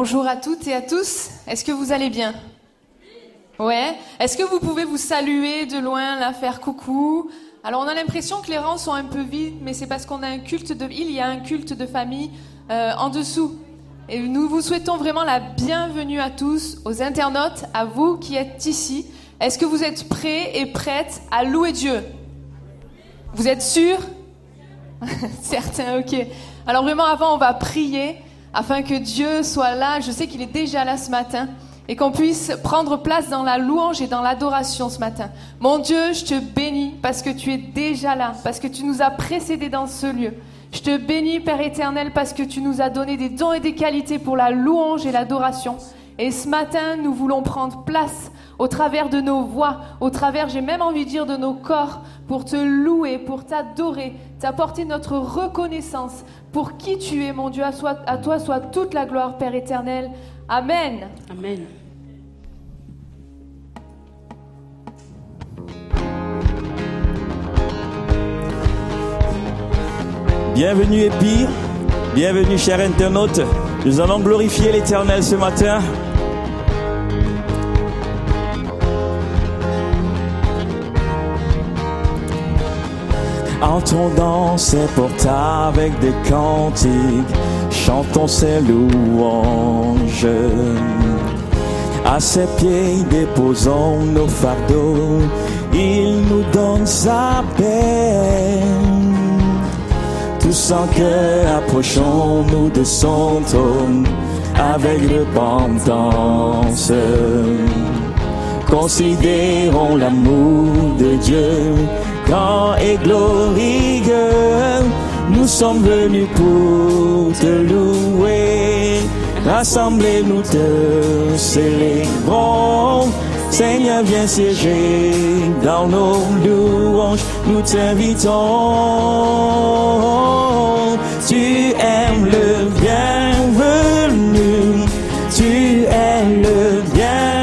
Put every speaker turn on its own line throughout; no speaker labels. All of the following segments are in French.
Bonjour à toutes et à tous. Est-ce que vous allez bien? Ouais. Est-ce que vous pouvez vous saluer de loin, faire coucou? Alors on a l'impression que les rangs sont un peu vides, mais c'est parce qu'on a un culte de, il y a un culte de famille euh, en dessous. Et nous vous souhaitons vraiment la bienvenue à tous, aux internautes, à vous qui êtes ici. Est-ce que vous êtes prêts et prêtes à louer Dieu? Vous êtes sûrs? Certains, ok. Alors vraiment avant, on va prier afin que Dieu soit là. Je sais qu'il est déjà là ce matin et qu'on puisse prendre place dans la louange et dans l'adoration ce matin. Mon Dieu, je te bénis parce que tu es déjà là, parce que tu nous as précédés dans ce lieu. Je te bénis, Père éternel, parce que tu nous as donné des dons et des qualités pour la louange et l'adoration. Et ce matin, nous voulons prendre place au travers de nos voix, au travers, j'ai même envie de dire, de nos corps, pour te louer, pour t'adorer, t'apporter notre reconnaissance pour qui tu es, mon Dieu. À, à toi soit toute la gloire, Père éternel. Amen.
Amen.
Bienvenue Épire, bienvenue chers internautes. Nous allons glorifier l'Éternel ce matin. Entendons ses portes avec des cantiques, chantons ses louanges. À ses pieds déposons nos fardeaux, il nous donne sa paix. Tous en cœur approchons-nous de son trône avec repentance. Considérons l'amour de Dieu et glorieux. Nous sommes venus pour te louer. Rassemblez-nous, te célébrons. Seigneur, viens siéger dans nos louanges. Nous t'invitons. Tu aimes le bienvenu. Tu es le bienvenu.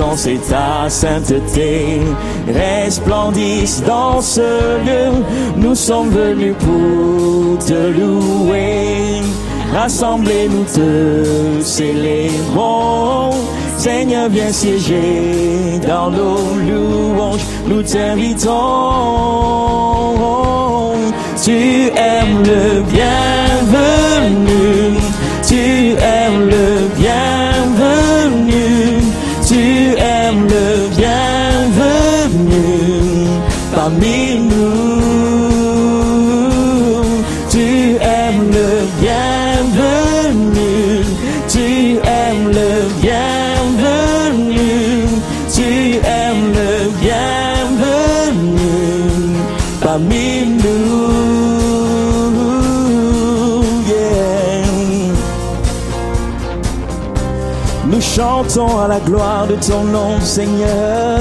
Puissance et ta sainteté resplendissent dans ce lieu. Nous sommes venus pour te louer. Rassemblés, nous te célébrons. Seigneur, viens siéger dans nos louanges. Nous t'invitons. Tu aimes le bienvenu. Tu aimes le bienvenu. Aimes le bienvenu parmi nous. Chantons à la gloire de ton nom, Seigneur.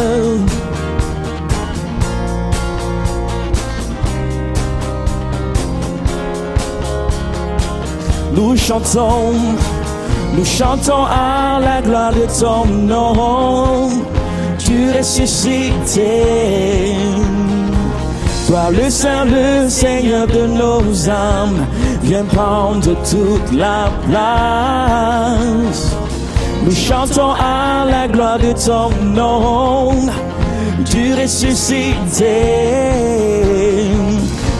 Nous chantons, nous chantons à la gloire de ton nom. Tu ressuscité. Toi le Saint, le Seigneur de nos âmes, viens prendre toute la place. Nous chantons à la gloire de ton nom, tu ressuscité.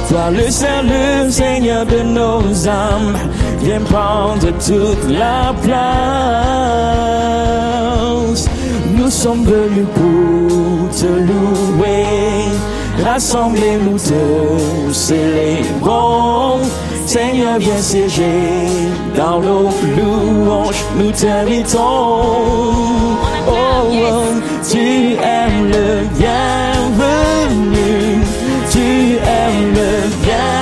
Toi le le Seigneur de nos âmes, viens prendre toute la place. Nous sommes venus pour te louer. Rassemblez-nous, te célébrons. Seigneur, viens siéger dans nos louanges, nous t'invitons. Oh, tu aimes le bienvenu, tu aimes le bienvenu.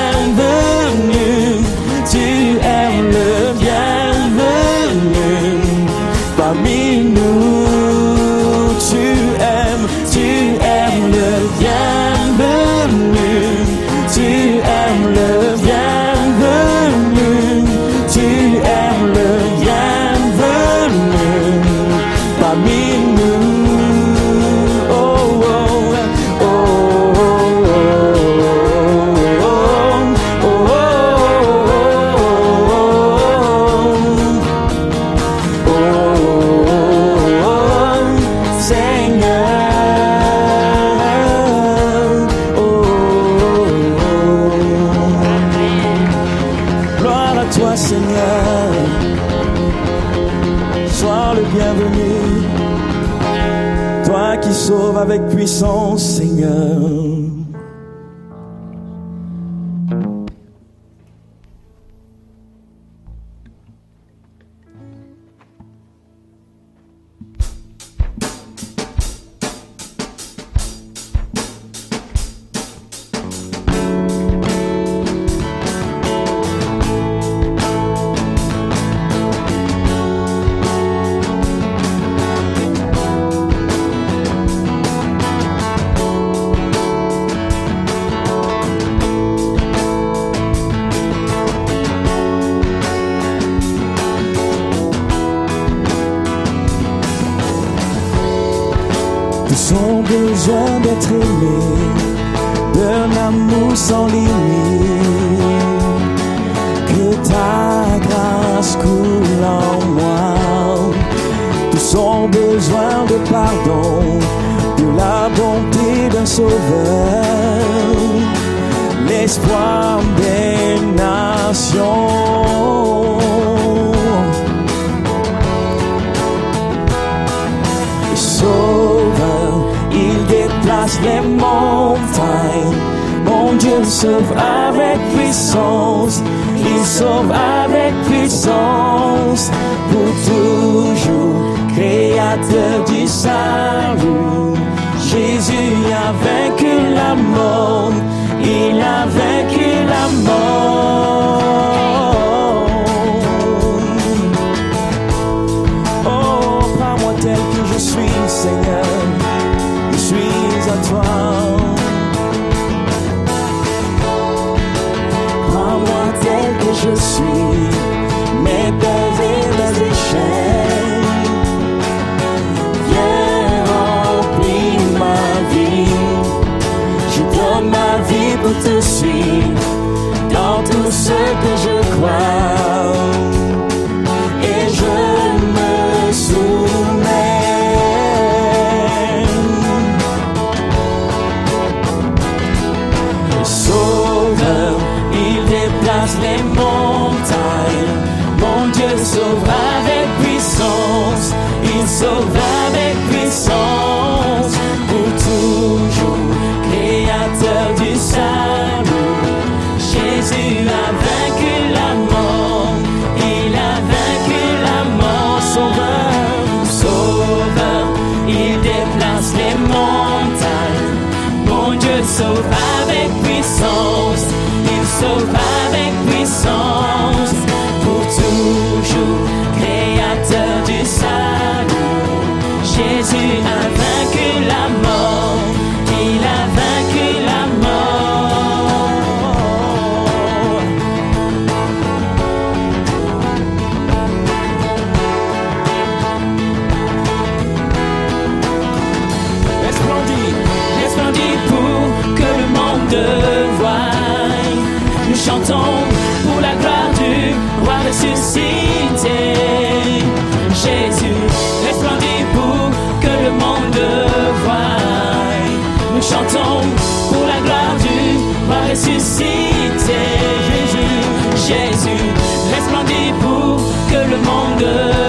Jésus, laisse-moi pour que le monde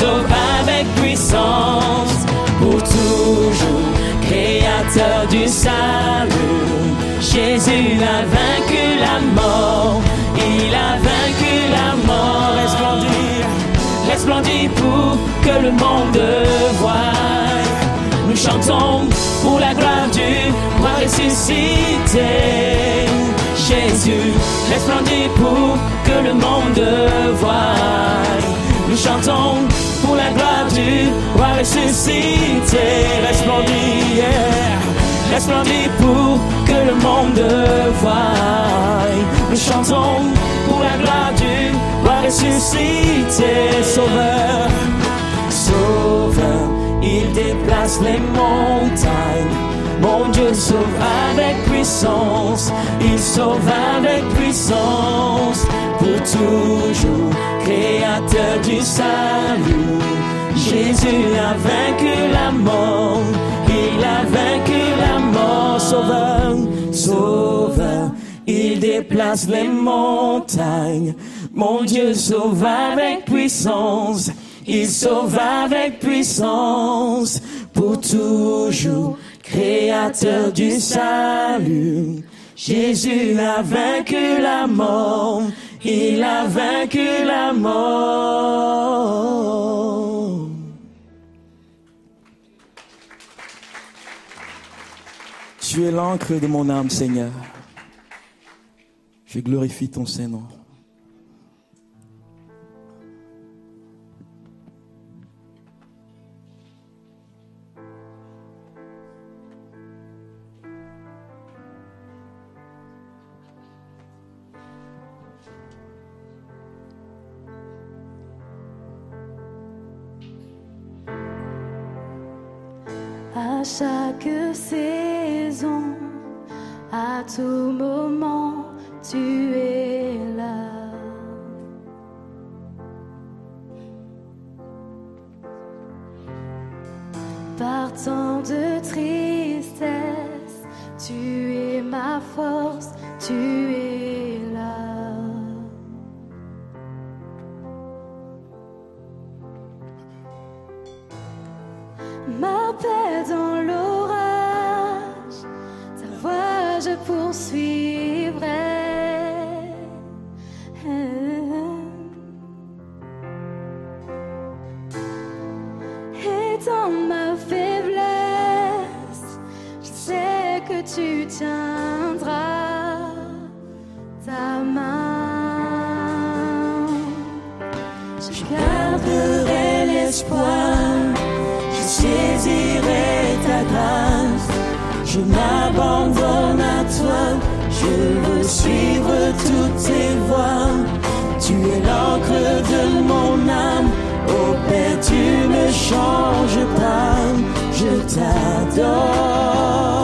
sauve avec puissance, pour toujours, créateur du salut. Jésus a vaincu la mort, il a vaincu la mort, resplendit, resplendit pour que le monde voie. Nous chantons pour la gloire du roi ressuscité. Jésus resplendit pour que le monde voie. Nous chantons Jésus va ressusciter. Resplendit, yeah. resplendit pour que le monde voie. Nous chantons pour la gloire du roi
ressuscité. Sauveur, sauveur, il déplace les montagnes. Mon Dieu sauve avec puissance, il sauve avec puissance, pour toujours, créateur du salut. Jésus a vaincu la mort, il a vaincu la mort, sauveur, sauveur, il déplace les montagnes. Mon Dieu sauve avec puissance, il sauve avec puissance, pour toujours, créateur du salut. Jésus a vaincu la mort, il a vaincu la mort. Tu es l'encre de mon âme, Seigneur. Je glorifie ton Saint-Nom.
Chaque saison, à tout moment, tu es là. Par tant de tristesse, tu es ma force, tu es là. Ma paix dans l'orage, ta voix je poursuivrai. Et dans ma faiblesse, je sais que tu tiendras ta main. Je garderai l'espoir je m'abandonne à toi, je veux suivre toutes tes voies. Tu es l'encre de mon âme, oh Père, tu ne changes pas, je t'adore,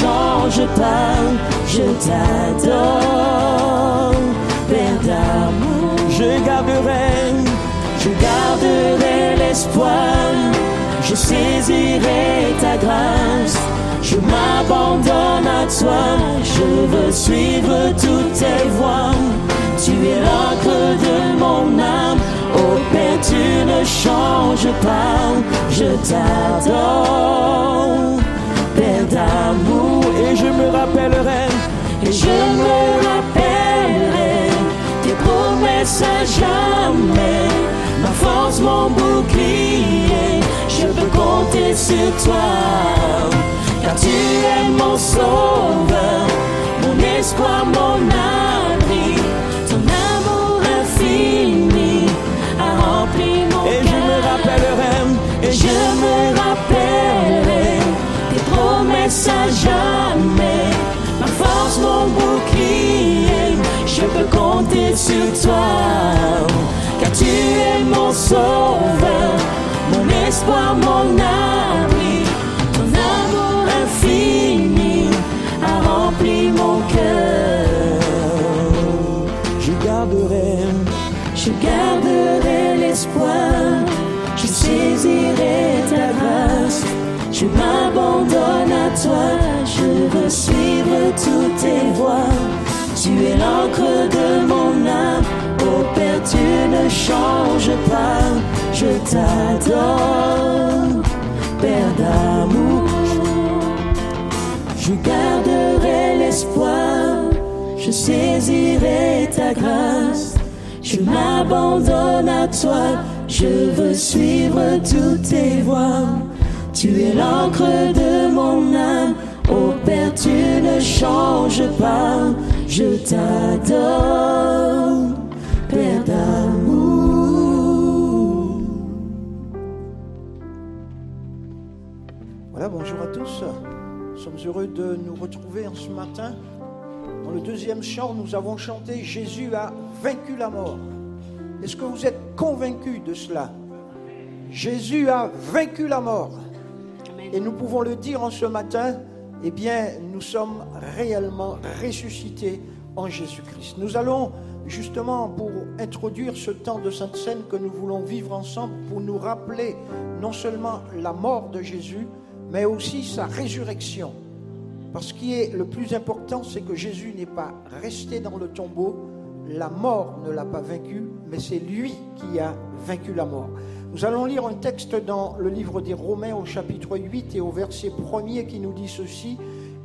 changes pas. Je t'adore, Père d'amour. Je garderai, je garderai l'espoir. Je saisirai ta grâce. Je m'abandonne à toi, je veux suivre toutes tes voies. Tu es l'encre de mon âme, oh Père, tu ne changes pas, je t'adore, d'amour, et je me rappellerai, et je me rappellerai tes promesses à jamais, ma force, mon bouclier, je peux compter sur toi, car tu es mon sauveur, mon espoir, mon abri, ton amour infini a rempli mon Et je me rappellerai, et je me rappellerai à jamais. Ma force, mon bouclier, je peux compter sur toi. Car tu es mon sauveur, mon espoir, mon âme. Tu es l'encre de mon âme, oh Père, tu ne changes pas, je t'adore, Père d'amour. Je garderai l'espoir, je saisirai ta grâce, je m'abandonne à toi, je veux suivre toutes tes voies. Tu es l'encre de mon âme, ô Père, tu ne changes pas, je t'adore, Père d'amour.
Voilà, bonjour à tous. Nous sommes heureux de nous retrouver en ce matin. Dans le deuxième chant, nous avons chanté Jésus a vaincu la mort. Est-ce que vous êtes convaincus de cela? Jésus a vaincu la mort. Et nous pouvons le dire en ce matin, eh bien, nous sommes réellement ressuscités en Jésus-Christ. Nous allons justement pour introduire ce temps de Sainte Seine que nous voulons vivre ensemble, pour nous rappeler non seulement la mort de Jésus, mais aussi sa résurrection. Parce ce qui est le plus important, c'est que Jésus n'est pas resté dans le tombeau, la mort ne l'a pas vaincu, mais c'est lui qui a vaincu la mort. Nous allons lire un texte dans le livre des Romains au chapitre 8 et au verset 1er qui nous dit ceci.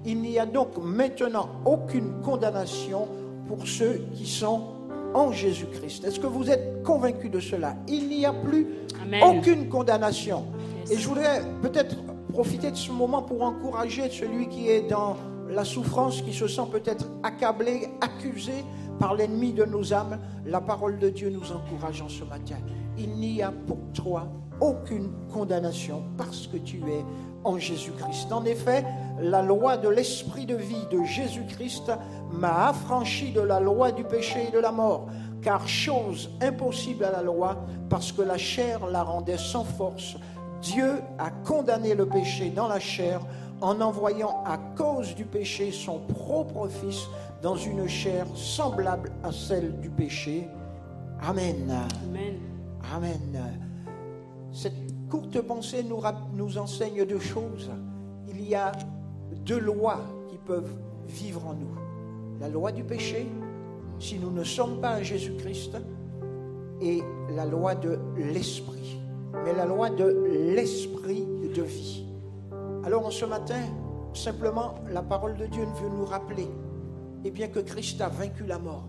Il n'y a donc maintenant aucune condamnation pour ceux qui sont en Jésus-Christ. Est-ce que vous êtes convaincus de cela? Il n'y a plus
Amen.
aucune condamnation. Et je voudrais peut-être profiter de ce moment pour encourager celui qui est dans la souffrance, qui se sent peut-être accablé, accusé par l'ennemi de nos âmes. La parole de Dieu nous encourage en ce matin. Il n'y a pour toi aucune condamnation parce que tu es en Jésus-Christ. En effet, la loi de l'esprit de vie de Jésus-Christ m'a affranchi de la loi du péché et de la mort. Car chose impossible à la loi, parce que la chair la rendait sans force, Dieu a condamné le péché dans la chair en envoyant à cause du péché son propre Fils dans une chair semblable à celle du péché. Amen.
Amen.
Amen. Cette courte pensée nous, enseigne deux choses. Il y a deux lois qui peuvent vivre en nous. La loi du péché, si nous ne sommes pas à Jésus-Christ, et la loi de l'esprit. Mais la loi de l'esprit de vie. Alors en ce matin, simplement, la parole de Dieu veut nous rappeler eh bien, que Christ a vaincu la mort.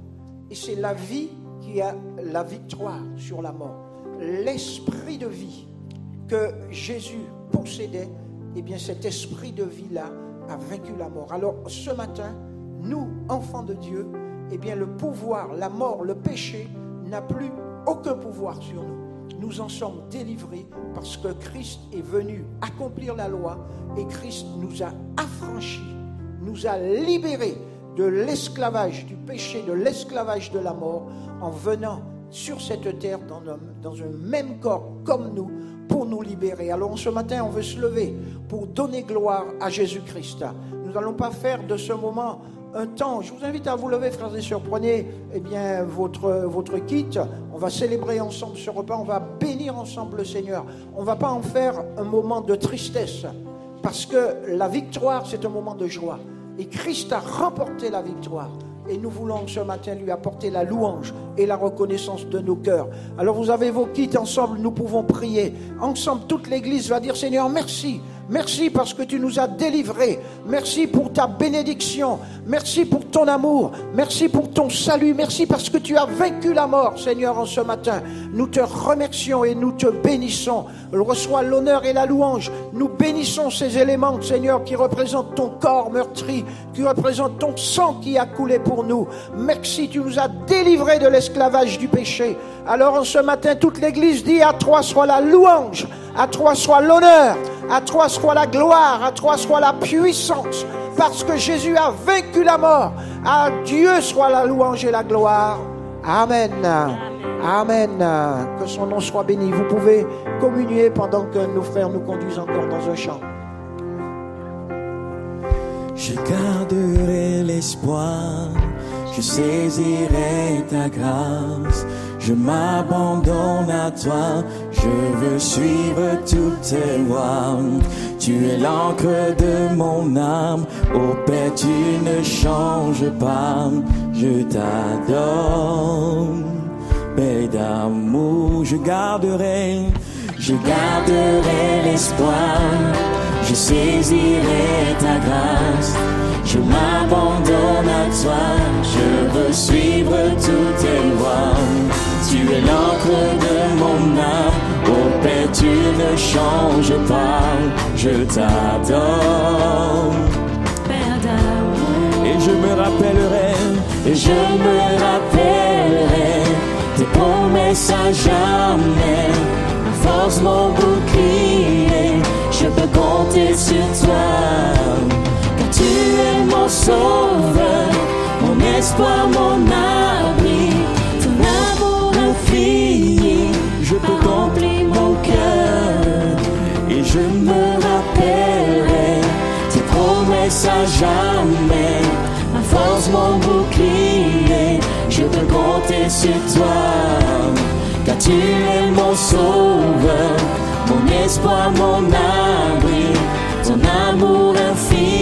Et c'est la vie qui a la victoire sur la mort. L'esprit de vie que Jésus possédait, eh bien, cet esprit de vie-là a vaincu la mort. Alors ce matin, nous, enfants de Dieu, eh bien, le pouvoir, la mort, le péché n'a plus aucun pouvoir sur nous nous en sommes délivrés parce que Christ est venu accomplir la loi et Christ nous a affranchis, nous a libérés de l'esclavage du péché, de l'esclavage de la mort, en venant sur cette terre dans un, même corps comme nous pour nous libérer. Alors ce matin, on veut se lever pour donner gloire à Jésus-Christ. Nous n'allons pas faire de ce moment un temps. Je vous invite à vous lever, frères et sœurs. Prenez eh bien, votre, votre kit. On va célébrer ensemble ce repas. On va bénir ensemble le Seigneur. On ne va pas en faire un moment de tristesse. Parce que la victoire, c'est un moment de joie. Et Christ a remporté la victoire. Et nous voulons ce matin lui apporter la louange et la reconnaissance de nos cœurs. Alors vous avez vos kits ensemble, nous pouvons prier. Ensemble, toute l'Église va dire Seigneur, merci. Merci parce que tu nous as délivrés. Merci pour ta bénédiction. Merci pour ton amour. Merci pour ton salut. Merci parce que tu as vaincu la mort, Seigneur, en ce matin. Nous te remercions et nous te bénissons. Reçois l'honneur et la louange. Nous bénissons ces éléments, Seigneur, qui représentent ton corps meurtri, qui représentent ton sang qui a coulé pour nous. Merci, tu nous as délivrés de l'esclavage du péché. Alors en ce matin, toute l'Église dit à toi soit la louange, à toi soit l'honneur, à toi soit la gloire, à toi soit la puissance. parce que Jésus a vaincu la mort. À Dieu soit la louange et la gloire. Amen. Amen. Que son nom soit béni. Vous pouvez communier pendant que nos frères nous conduisent encore dans un chant.
Je garderai l'espoir, je saisirai ta grâce, je m'abandonne à toi, je veux suivre toutes tes voies. Tu es l'encre de mon âme, ô Père, tu ne changes pas, je t'adore. Paix d'amour, je garderai, je garderai l'espoir. Je saisirai ta grâce, je m'abandonne à toi, je veux suivre toutes tes voies. Tu es l'encre de mon âme, ô Père, tu ne changes pas, je t'adore. Et je me rappellerai, et je me rappellerai tes promesses à jamais. Ma force, mon bouclier, je peux compter sur toi. Tu es mon sauveur, mon espoir, mon abri. Ton amour infini, je peux remplir mon cœur. Et je me rappellerai tes promesses à jamais. Ma force, mon bouclier, je peux compter sur toi. Car tu es mon sauveur, mon espoir, mon abri. Ton amour infini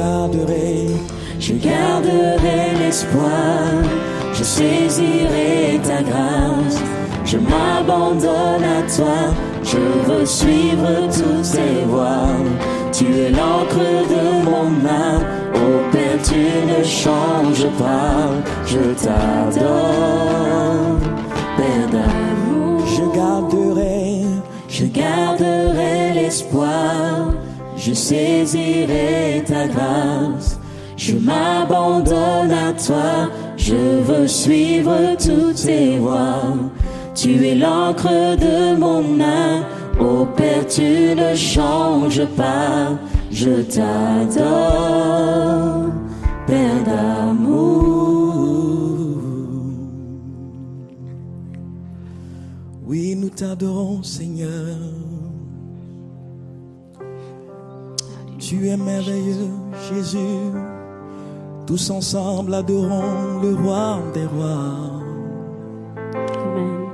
garderai, je garderai l'espoir. Je saisirai ta grâce. Je m'abandonne à toi. Je veux suivre toutes tes voies. Tu es l'encre de mon âme. Ô Père, tu ne changes pas. Je t'adore. Père d'amour, je garderai, je garderai l'espoir. Je saisirai ta grâce. Je m'abandonne à toi. Je veux suivre toutes tes voies. Tu es l'encre de mon âme. Ô Père, tu ne changes pas. Je t'adore, Père d'amour. Oui, nous t'adorons, Seigneur. Tu es merveilleux, Jésus. Tous ensemble adorons le roi des rois.
Amen.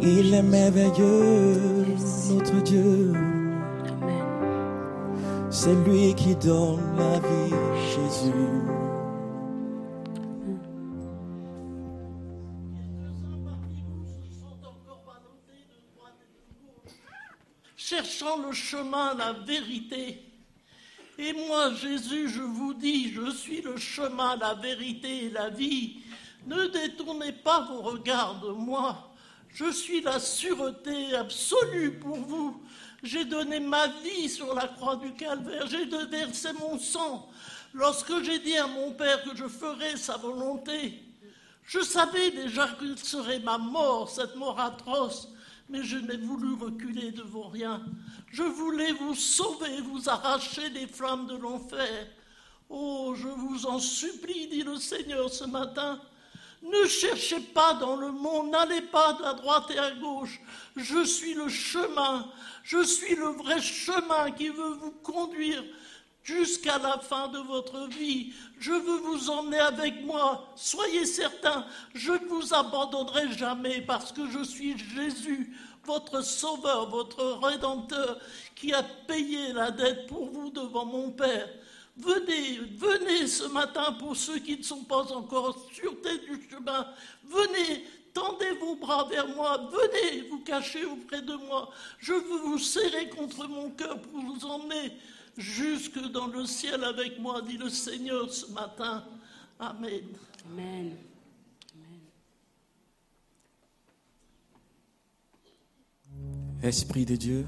Il est merveilleux, notre Dieu.
Amen.
C'est lui qui donne la vie, Jésus.
Cherchant le chemin, la vérité. Et moi, Jésus, je vous dis, je suis le chemin, la vérité et la vie. Ne détournez pas vos regards de moi. Je suis la sûreté absolue pour vous. J'ai donné ma vie sur la croix du calvaire. J'ai versé mon sang. Lorsque j'ai dit à mon Père que je ferais sa volonté, je savais déjà qu'il serait ma mort, cette mort atroce, mais je n'ai voulu reculer devant rien. Je voulais vous sauver, vous arracher des flammes de l'enfer. Oh, je vous en supplie, dit le Seigneur ce matin. Ne cherchez pas dans le monde, n'allez pas à droite et à gauche. Je suis le chemin, je suis le vrai chemin qui veut vous conduire jusqu'à la fin de votre vie. Je veux vous emmener avec moi. Soyez certains, je ne vous abandonnerai jamais parce que je suis Jésus, votre sauveur, votre rédempteur, qui a payé la dette pour vous devant mon Père. Venez, venez ce matin pour ceux qui ne sont pas encore sûreté du chemin. Venez, tendez vos bras vers moi. Venez vous cacher auprès de moi. Je veux vous serrer contre mon cœur pour vous emmener jusque dans le ciel avec moi, dit le Seigneur ce matin. Amen.
Amen.
Esprit de Dieu,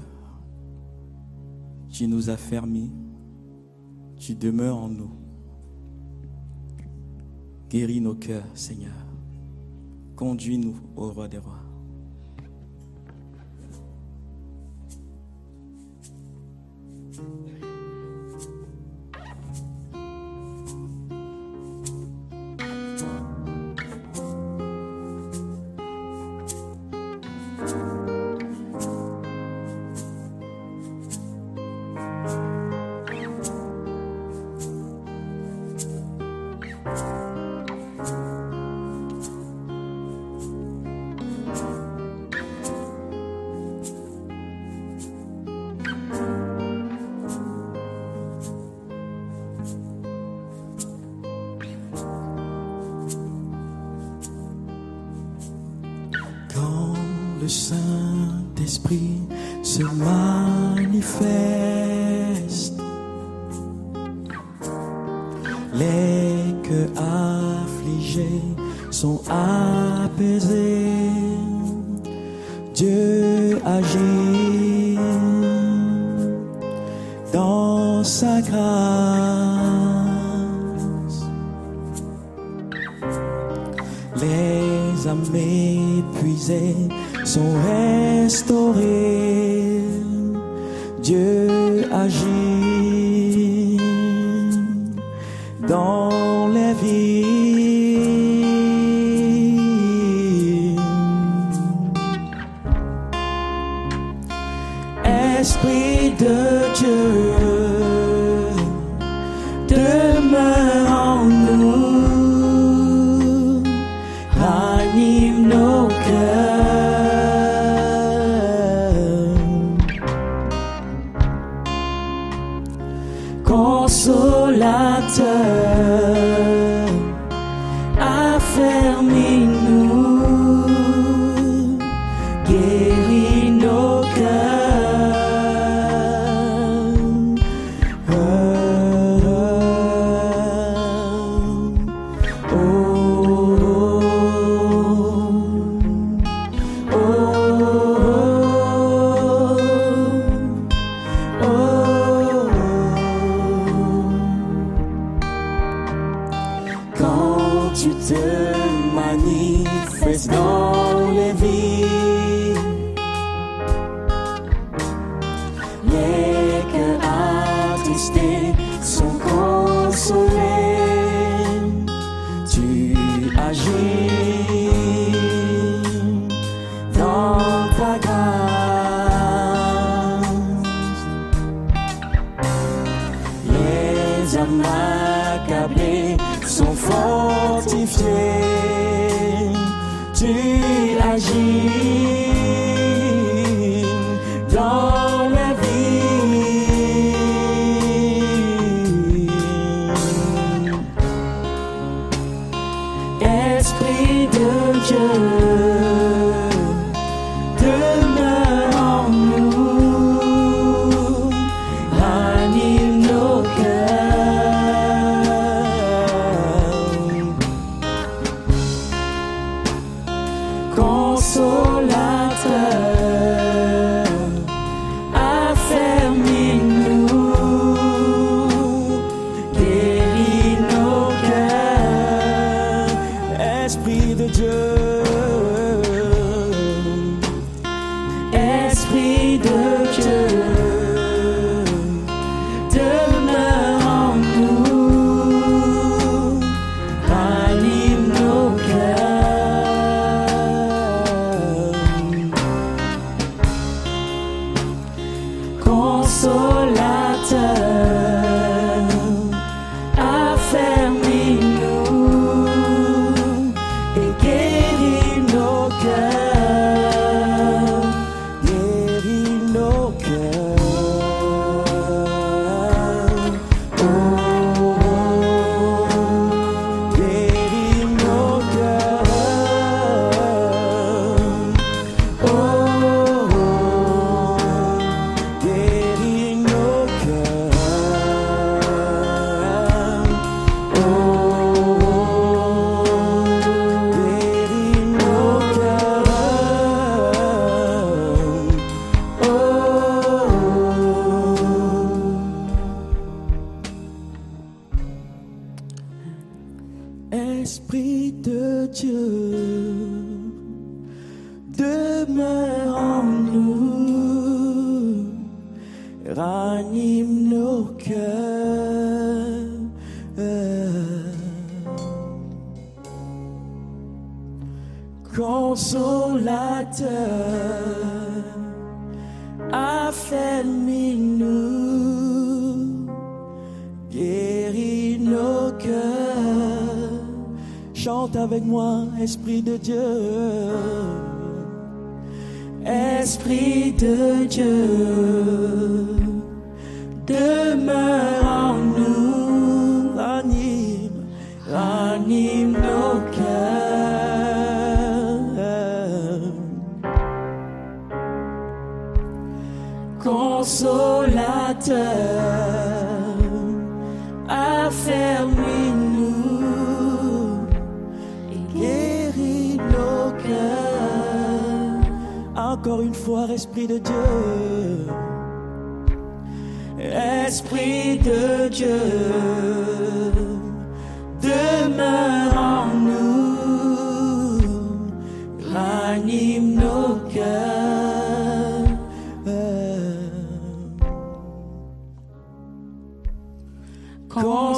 tu nous as fermis, tu demeures en nous. Guéris nos cœurs, Seigneur. Conduis-nous au roi des rois. Les cœurs affligés sont apaisés. Dieu agit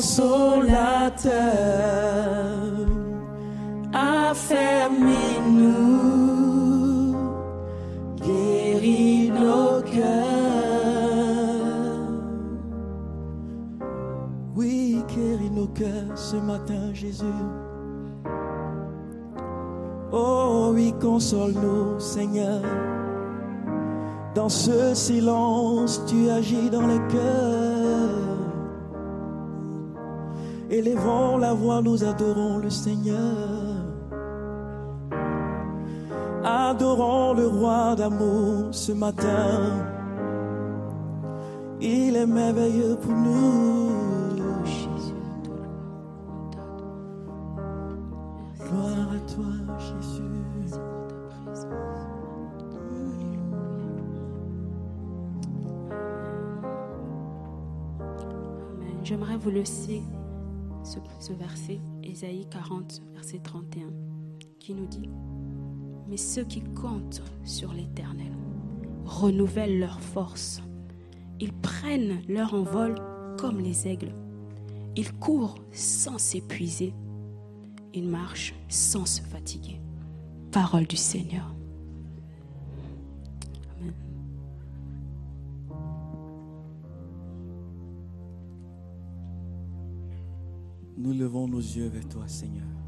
Consolateur, affermis-nous, guéris nos cœurs.
Oui, guéris nos cœurs ce matin, Jésus. Oh oui, console-nous, Seigneur. Dans ce silence, tu agis dans les cœurs. Élevons la voix, nous adorons le Seigneur. Adorons le roi d'amour ce matin. Il est merveilleux pour nous. Gloire à toi, Jésus.
J'aimerais vous laisser verset, Ésaïe 40, verset 31, qui nous dit Mais ceux qui comptent sur l'Éternel renouvellent leur force. Ils prennent leur envol comme les aigles. Ils courent sans s'épuiser. Ils marchent sans se fatiguer. Parole du Seigneur.
Nous levons nos yeux vers toi, Seigneur.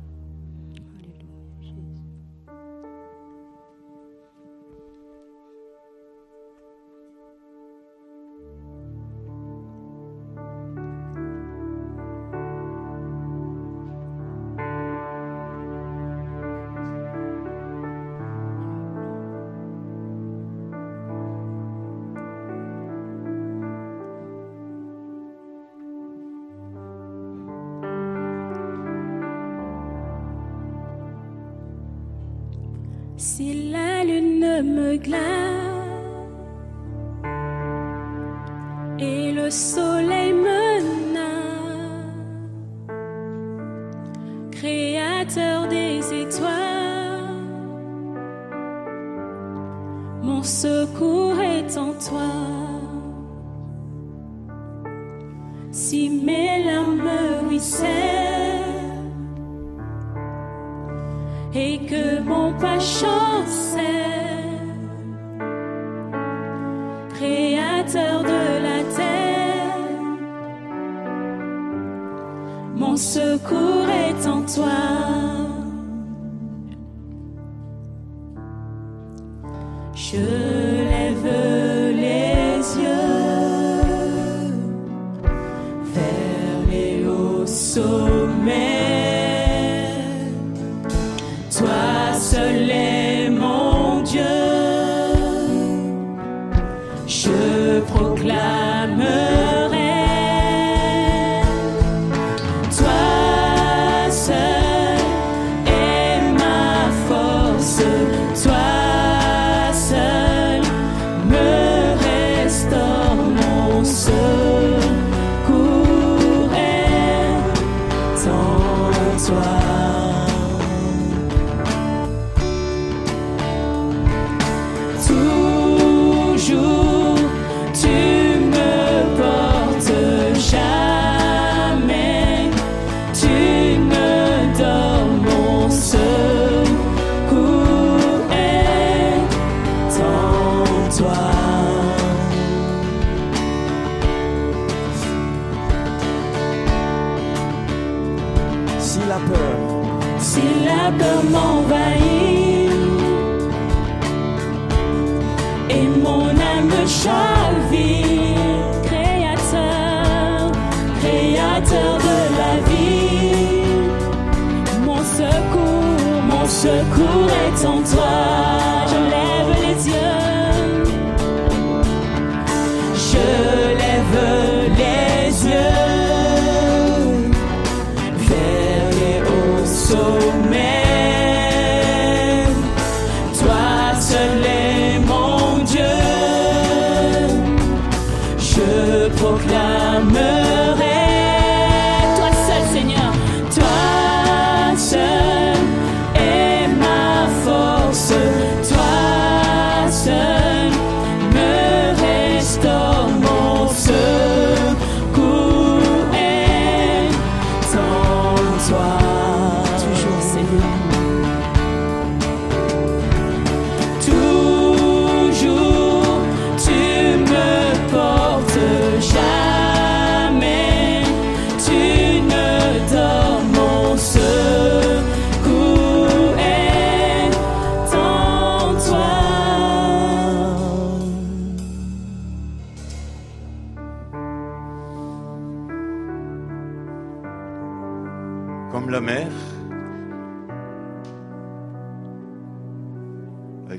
Mon secours est en toi.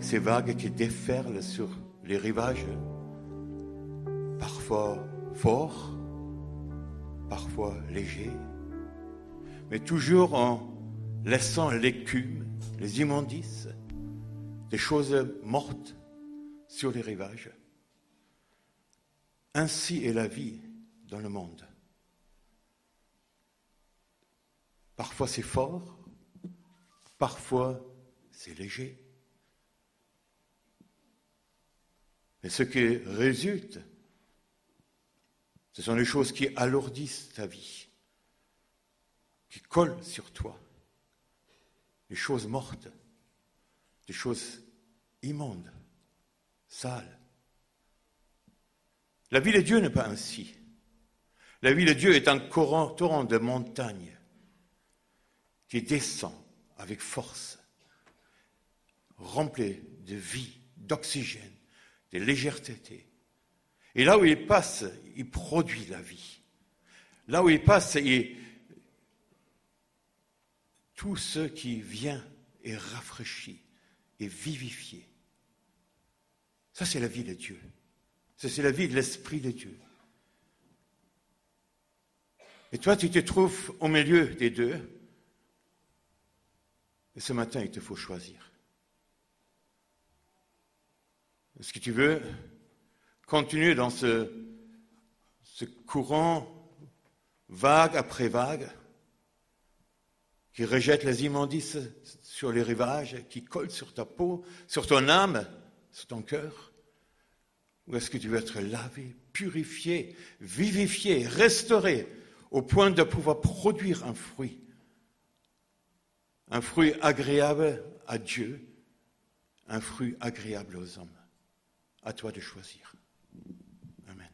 Ses vagues qui déferlent sur les rivages, parfois forts, parfois légers, mais toujours en laissant l'écume, les immondices, des choses mortes sur les rivages. Ainsi est la vie dans le monde. Parfois c'est fort, parfois c'est léger. Mais ce qui résulte, ce sont les choses qui alourdissent ta vie, qui collent sur toi, les choses mortes, des choses immondes, sales. La vie de Dieu n'est pas ainsi. La vie de Dieu est un courant, torrent de montagnes qui descend avec force, rempli de vie, d'oxygène, de légèreté. Et là où il passe, il produit la vie. Là où il passe, tout ce qui vient est rafraîchi et vivifié. Ça, c'est la vie de Dieu. Ça, c'est la vie de l'Esprit de Dieu. Et toi, tu te trouves au milieu des deux. Et ce matin, il te faut choisir. Est-ce que tu veux continuer dans ce, courant vague après vague qui rejette les immondices sur les rivages, qui colle sur ta peau, sur ton âme, sur ton cœur? Ou est-ce que tu veux être lavé, purifié, vivifié, restauré au point de pouvoir produire un fruit? Un fruit agréable à Dieu, un fruit agréable aux hommes. À toi de choisir. Amen.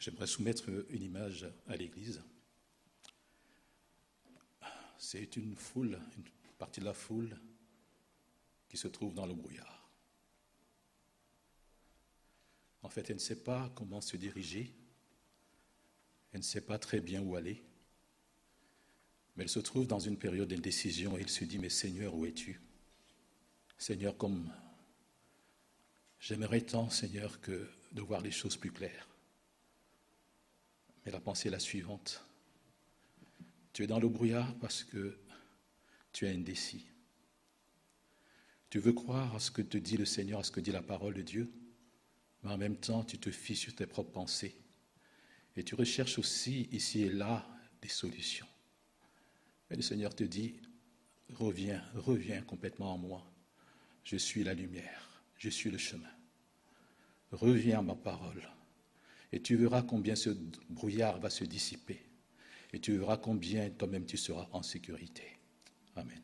J'aimerais soumettre une image à l'Église. C'est une foule, une partie de la foule qui se trouve dans le brouillard. En fait, elle ne sait pas comment se diriger, elle ne sait pas très bien où aller, mais elle se trouve dans une période d'indécision et elle se dit, mais Seigneur, où es-tu? Seigneur, comme j'aimerais tant, Seigneur, que de voir les choses plus claires. Mais la pensée est la suivante. Tu es dans le brouillard parce que tu es indécis. Tu veux croire à ce que te dit le Seigneur, à ce que dit la parole de Dieu, mais en même temps, tu te fies sur tes propres pensées. Et tu recherches aussi ici et là des solutions. Mais le Seigneur te dit, reviens, reviens complètement en moi. Je suis la lumière, je suis le chemin. Reviens à ma parole. Et tu verras combien ce brouillard va se dissiper. Et tu verras combien toi-même tu seras en sécurité. Amen.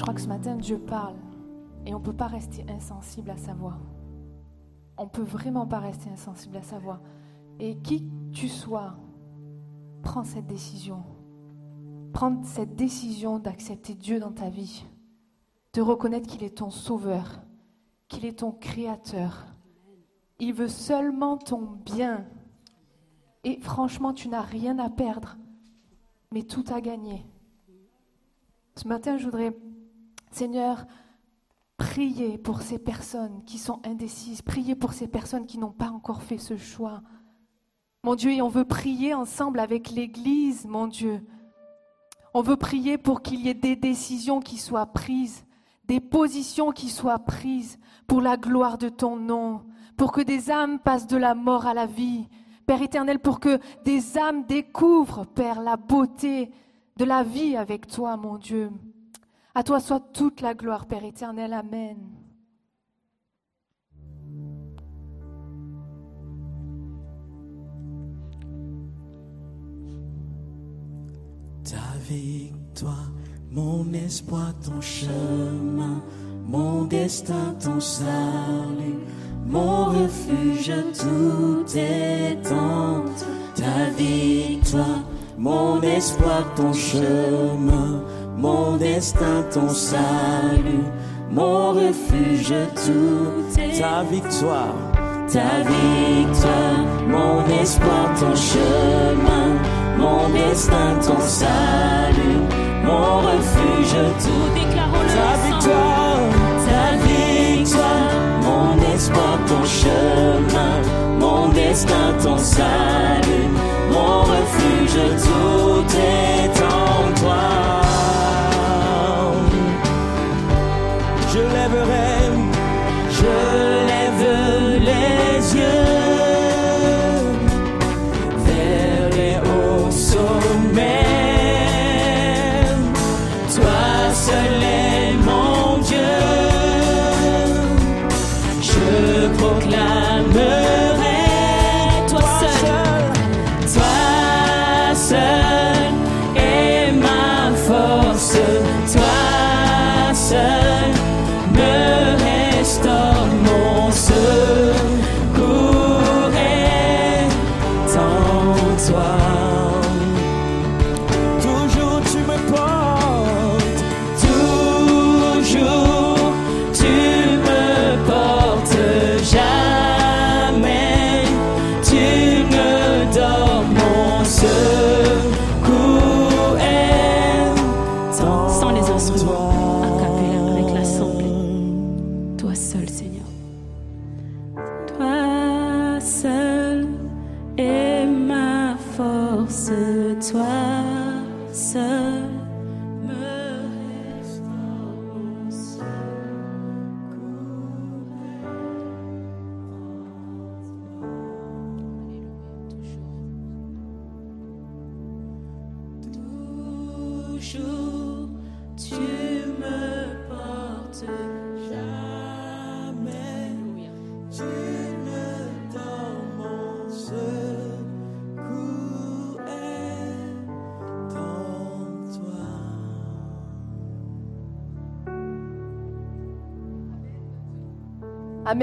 Je crois que ce matin, Dieu parle et on ne peut pas rester insensible à sa voix. On ne peut vraiment pas rester insensible à sa voix. Et qui que tu sois, prends cette décision. Prends cette décision d'accepter Dieu dans ta vie. De reconnaître qu'il est ton sauveur, qu'il est ton créateur. Il veut seulement ton bien. Et franchement, tu n'as rien à perdre, mais tout à gagner. Ce matin, je voudrais, Seigneur, prier pour ces personnes qui sont indécises, prier pour ces personnes qui n'ont pas encore fait ce choix. Mon Dieu, et on veut prier ensemble avec l'Église, mon Dieu. On veut prier pour qu'il y ait des décisions qui soient prises, des positions qui soient prises pour la gloire de ton nom, pour que des âmes passent de la mort à la vie. Père éternel, pour que des âmes découvrent, Père, la beauté de la vie avec toi, mon Dieu. À toi soit toute la gloire, Père éternel. Amen.
Ta victoire, mon espoir, ton chemin, mon destin, ton salut, mon refuge, tout est en ta victoire, mon espoir, ton chemin, mon destin, ton salut, mon refuge, tout est ta victoire, ta victoire, mon espoir, ton chemin, mon destin, ton salut, mon refuge, tout
déclarons-le
ta victoire, ta victoire, mon espoir, ton chemin, mon destin, ton salut, mon refuge, tout est en toi.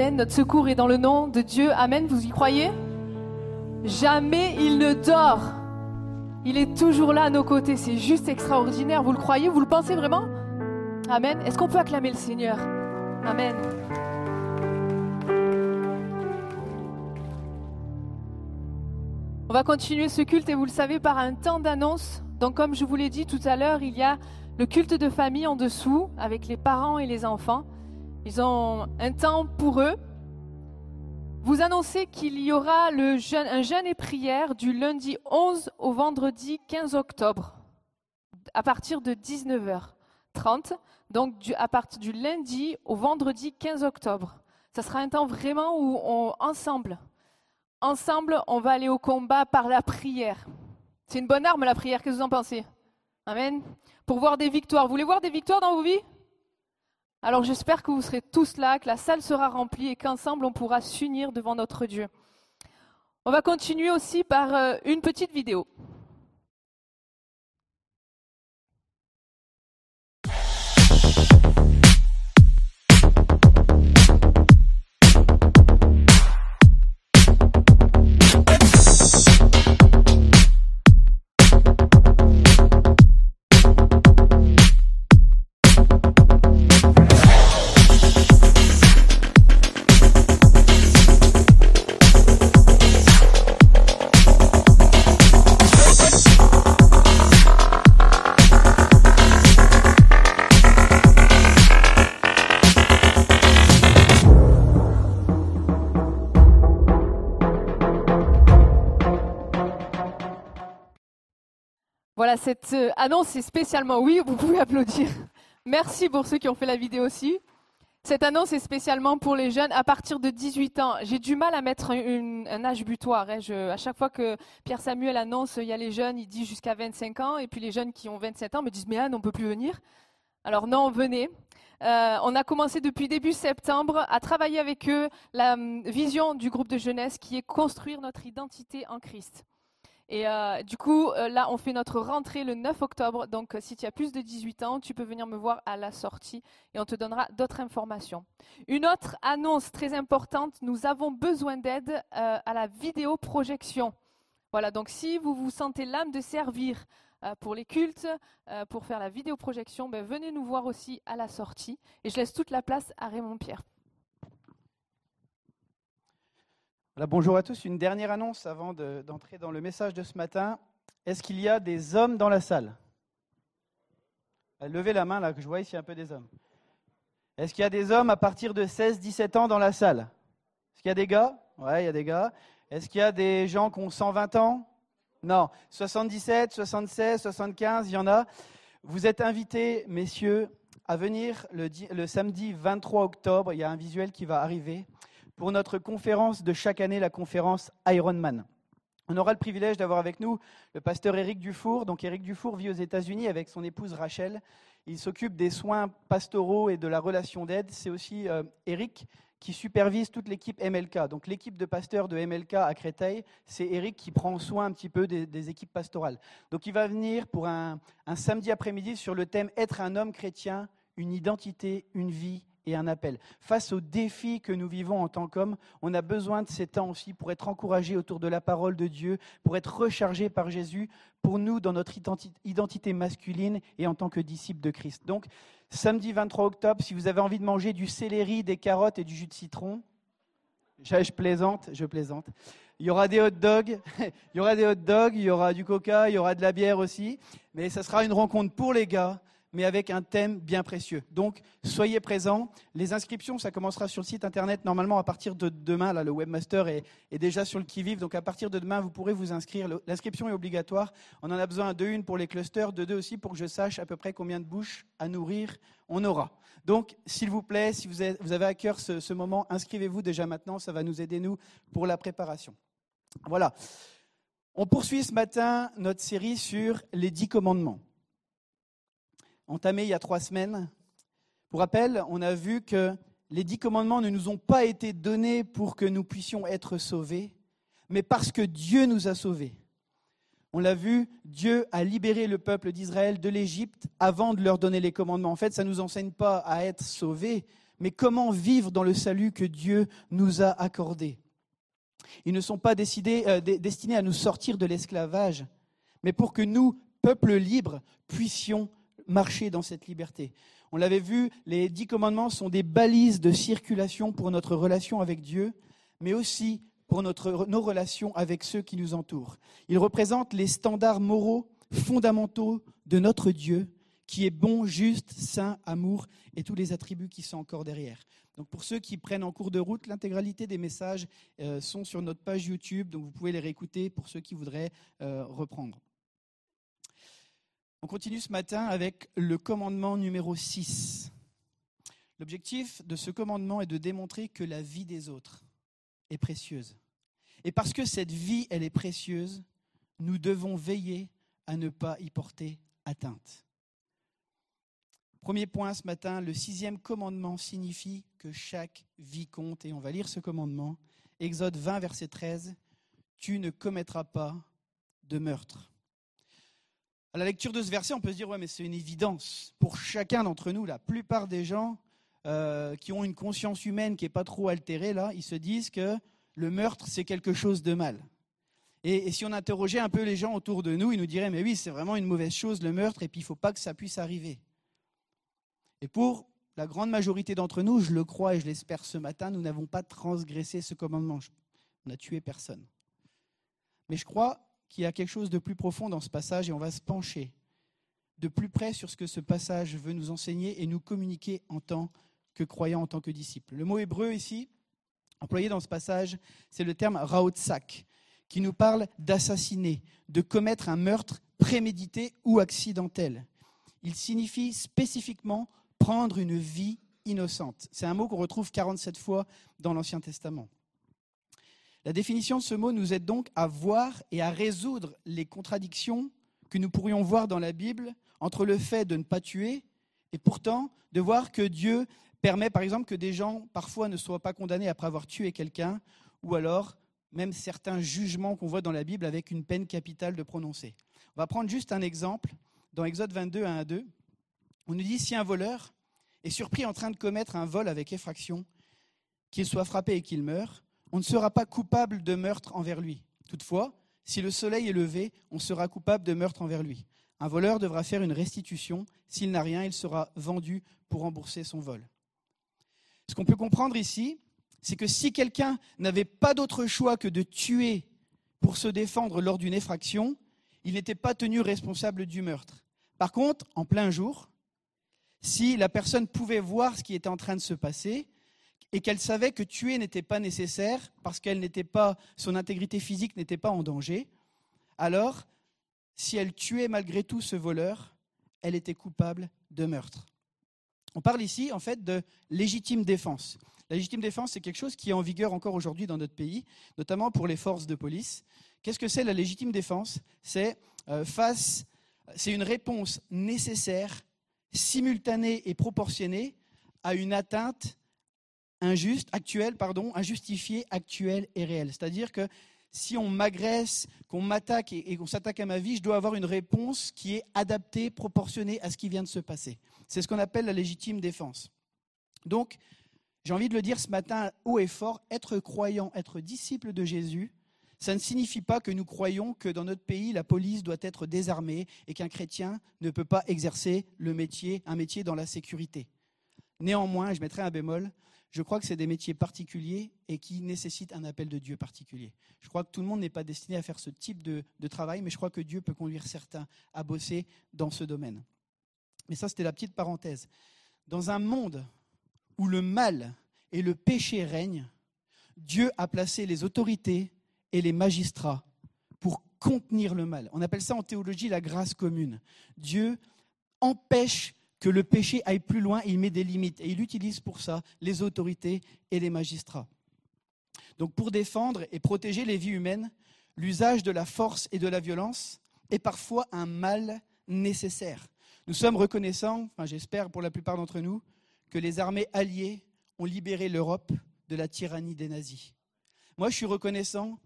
Amen. Notre secours est dans le nom de Dieu. Amen. Vous y croyez? Jamais il ne dort. Il est toujours là à nos côtés. C'est juste extraordinaire. Vous le croyez? Vous le pensez vraiment? Amen. Est-ce qu'on peut acclamer le Seigneur? Amen. On va continuer ce culte et vous le savez par un temps d'annonce. Donc comme je vous l'ai dit tout à l'heure, il y a le culte de famille en dessous avec les parents et les enfants. Ils ont un temps pour eux. Vous annoncez qu'il y aura un jeûne et prière du lundi 11 au vendredi 15 octobre à partir de 19h30. Donc du- à partir du lundi au vendredi 15 octobre. Ça sera un temps vraiment où ensemble, ensemble, on va aller au combat par la prière. C'est une bonne arme la prière, qu'est-ce que vous en pensez? Amen. Pour voir des victoires. Vous voulez voir des victoires dans vos vies? Alors j'espère que vous serez tous là, que la salle sera remplie et qu'ensemble on pourra s'unir devant notre Dieu. On va continuer aussi par euh, une petite vidéo. Cette euh, annonce est spécialement, oui, vous pouvez applaudir. Merci pour ceux qui ont fait la vidéo aussi. Cette annonce est spécialement pour les jeunes à partir de 18 ans. J'ai du mal à mettre un, âge butoir. hein. À chaque fois que Pierre Samuel annonce, il y a les jeunes, il dit jusqu'à 25 ans, et puis les jeunes qui ont 27 ans me disent, mais Anne, on peut plus venir. Alors non, venez. Euh, on a commencé depuis début septembre à travailler avec eux la hum, vision du groupe de jeunesse qui est construire notre identité en Christ. Et euh, du coup, euh, là, on fait notre rentrée le 9 octobre. Donc, euh, si tu as plus de 18 ans, tu peux venir me voir à la sortie et on te donnera d'autres informations. Une autre annonce très importante, nous avons besoin d'aide à la vidéoprojection. Voilà, donc si vous vous sentez l'âme de servir pour les cultes, pour faire la vidéoprojection, ben, venez nous voir aussi à la sortie. Et je laisse toute la place à Raymond Pierre.
Bonjour à tous. Une dernière annonce avant de- d'entrer dans le message de ce matin. Est-ce qu'il y a des hommes dans la salle? Levez la main là, que je vois ici un peu des hommes. Est-ce qu'il y a des hommes à partir de 16-17 ans dans la salle? Est-ce qu'il y a des gars? Ouais, il y a des gars. Est-ce qu'il y a des gens qui ont 120 ans? Non. 77, 76, 75, il y en a. Vous êtes invités, messieurs, à venir le, le samedi 23 octobre. Il y a un visuel qui va arriver pour notre conférence de chaque année, la conférence Ironman. On aura le privilège d'avoir avec nous le pasteur Éric Dufour. Donc Éric Dufour vit aux États-Unis avec son épouse Rachel. Il s'occupe des soins pastoraux et de la relation d'aide. C'est aussi euh, Éric qui supervise toute l'équipe MLK. Donc l'équipe de pasteurs de MLK à Créteil, c'est Éric qui prend soin un petit peu des, équipes pastorales. Donc il va venir pour un samedi après-midi sur le thème Être un homme chrétien, une identité, une vie et un appel. Face aux défis que nous vivons en tant qu'hommes, on a besoin de ces temps aussi pour être encouragés autour de la parole de Dieu, pour être rechargés par Jésus, pour nous dans notre identi- identité masculine et en tant que disciples de Christ. Donc, samedi 23 octobre, si vous avez envie de manger du céleri, des carottes et du jus de citron, je plaisante, je plaisante. Il y aura des hot dogs, il y aura des hot dogs, il y aura du coca, il y aura de la bière aussi, mais ça sera une rencontre pour les gars, mais avec un thème bien précieux. Donc, soyez présents. Les inscriptions, ça commencera sur le site internet normalement à partir de demain. Là, le webmaster est, déjà sur le qui-vive, donc à partir de demain, vous pourrez vous inscrire. L'inscription est obligatoire. On en a besoin de une pour les clusters, de deux aussi pour que je sache à peu près combien de bouches à nourrir on aura. Donc, s'il vous plaît, si vous avez, vous avez à cœur ce, ce moment, inscrivez-vous déjà maintenant. Ça va nous aider, nous, pour la préparation. Voilà. On poursuit ce matin notre série sur les dix commandements. Entamé il y a trois semaines. Pour rappel, on a vu que les dix commandements ne nous ont pas été donnés pour que nous puissions être sauvés, mais parce que Dieu nous a sauvés. On l'a vu, Dieu a libéré le peuple d'Israël de l'Égypte avant de leur donner les commandements. En fait, ça ne nous enseigne pas à être sauvés, mais comment vivre dans le salut que Dieu nous a accordé. Ils ne sont pas décidés- euh, destinés à nous sortir de l'esclavage, mais pour que nous, peuple libre, puissions marcher dans cette liberté. On l'avait vu, les dix commandements sont des balises de circulation pour notre relation avec Dieu, mais aussi pour notre, nos relations avec ceux qui nous entourent. Ils représentent les standards moraux fondamentaux de notre Dieu, qui est bon, juste, saint, amour, et tous les attributs qui sont encore derrière. Donc pour ceux qui prennent en cours de route, l'intégralité des messages euh, sont sur notre page YouTube, donc vous pouvez les réécouter pour ceux qui voudraient euh, reprendre. On continue ce matin avec le commandement numéro 6. L'objectif de ce commandement est de démontrer que la vie des autres est précieuse. Et parce que cette vie, elle est précieuse, nous devons veiller à ne pas y porter atteinte. Premier point ce matin, le sixième commandement signifie que chaque vie compte. Et on va lire ce commandement. Exode 20, verset 13. Tu ne commettras pas de meurtre. La lecture de ce verset, on peut se dire, ouais, mais c'est une évidence. Pour chacun d'entre nous, la plupart des gens euh, qui ont une conscience humaine qui n'est pas trop altérée, là, ils se disent que le meurtre, c'est quelque chose de mal. Et, et, si on interrogeait un peu les gens autour de nous, ils nous diraient, mais oui, c'est vraiment une mauvaise chose, le meurtre, et puis il ne faut pas que ça puisse arriver. Et pour la grande majorité d'entre nous, je le crois et je l'espère ce matin, nous n'avons pas transgressé ce commandement. On n'a tué personne. Mais je crois qu'il y a quelque chose de plus profond dans ce passage et on va se pencher de plus près sur ce que ce passage veut nous enseigner et nous communiquer en tant que croyants, en tant que disciples. Le mot hébreu ici, employé dans ce passage, c'est le terme raotsak, qui nous parle d'assassiner, de commettre un meurtre prémédité ou accidentel. Il signifie spécifiquement prendre une vie innocente. C'est un mot qu'on retrouve 47 fois dans l'Ancien Testament. La définition de ce mot nous aide donc à voir et à résoudre les contradictions que nous pourrions voir dans la Bible entre le fait de ne pas tuer et pourtant de voir que Dieu permet par exemple que des gens parfois ne soient pas condamnés après avoir tué quelqu'un ou alors même certains jugements qu'on voit dans la Bible avec une peine capitale de prononcer. On va prendre juste un exemple dans Exode 22 1 à 2. On nous dit si un voleur est surpris en train de commettre un vol avec effraction, qu'il soit frappé et qu'il meure, on ne sera pas coupable de meurtre envers lui. Toutefois, si le soleil est levé, on sera coupable de meurtre envers lui. Un voleur devra faire une restitution. S'il n'a rien, il sera vendu pour rembourser son vol. Ce qu'on peut comprendre ici, c'est que si quelqu'un n'avait pas d'autre choix que de tuer pour se défendre lors d'une effraction, il n'était pas tenu responsable du meurtre. Par contre, en plein jour, si la personne pouvait voir ce qui était en train de se passer et qu'elle savait que tuer n'était pas nécessaire parce qu'elle n'était pas son intégrité physique n'était pas en danger, alors si elle tuait malgré tout ce voleur, elle était coupable de meurtre. On parle ici en fait de légitime défense. La légitime défense, c'est quelque chose qui est en vigueur encore aujourd'hui dans notre pays, notamment pour les forces de police. Qu'est-ce que c'est la légitime défense? C'est euh, face, c'est une réponse nécessaire simultanée et proportionnée à une atteinte injuste, actuelle, pardon, injustifiée, actuelle et réelle. C'est-à-dire que si on m'agresse, qu'on m'attaque et, et qu'on s'attaque à ma vie, je dois avoir une réponse qui est adaptée, proportionnée à ce qui vient de se passer. C'est ce qu'on appelle la légitime défense. Donc, j'ai envie de le dire ce matin haut et fort, être croyant, être disciple de Jésus, ça ne signifie pas que nous croyons que dans notre pays, la police doit être désarmée et qu'un chrétien ne peut pas exercer le métier, un métier dans la sécurité. Néanmoins, je mettrai un bémol, je crois que c'est des métiers particuliers et qui nécessitent un appel de Dieu particulier. Je crois que tout le monde n'est pas destiné à faire ce type de, travail, mais je crois que Dieu peut conduire certains à bosser dans ce domaine. Mais ça, c'était la petite parenthèse. Dans un monde où le mal et le péché règnent, Dieu a placé les autorités et les magistrats pour contenir le mal. On appelle ça en théologie la grâce commune. Dieu empêche que le péché aille plus loin, il met des limites et il utilise pour ça les autorités et les magistrats. Donc pour défendre et protéger les vies humaines, l'usage de la force et de la violence est parfois un mal nécessaire. Nous sommes reconnaissants, j'espère pour la plupart d'entre nous, que les armées alliées ont libéré l'Europe de la tyrannie des nazis. Moi, je suis reconnaissant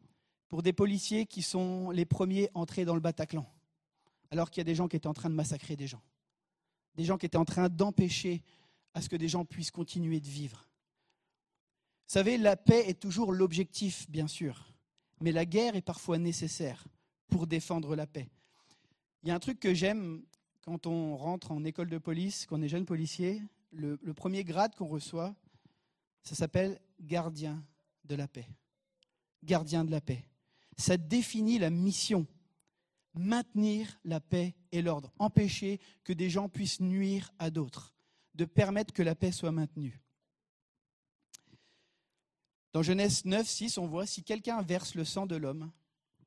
pour des policiers qui sont les premiers entrés dans le Bataclan, alors qu'il y a des gens qui étaient en train de massacrer des gens, des gens qui étaient en train d'empêcher à ce que des gens puissent continuer de vivre. Vous savez, la paix est toujours l'objectif, bien sûr, mais la guerre est parfois nécessaire pour défendre la paix. Il y a un truc que j'aime quand on rentre en école de police, quand on est jeune policier, le, le premier grade qu'on reçoit, ça s'appelle gardien de la paix. Gardien de la paix ça définit la mission. Maintenir la paix et l'ordre, empêcher que des gens puissent nuire à d'autres, de permettre que la paix soit maintenue. Dans Genèse 9, 6, on voit si quelqu'un verse le sang de l'homme,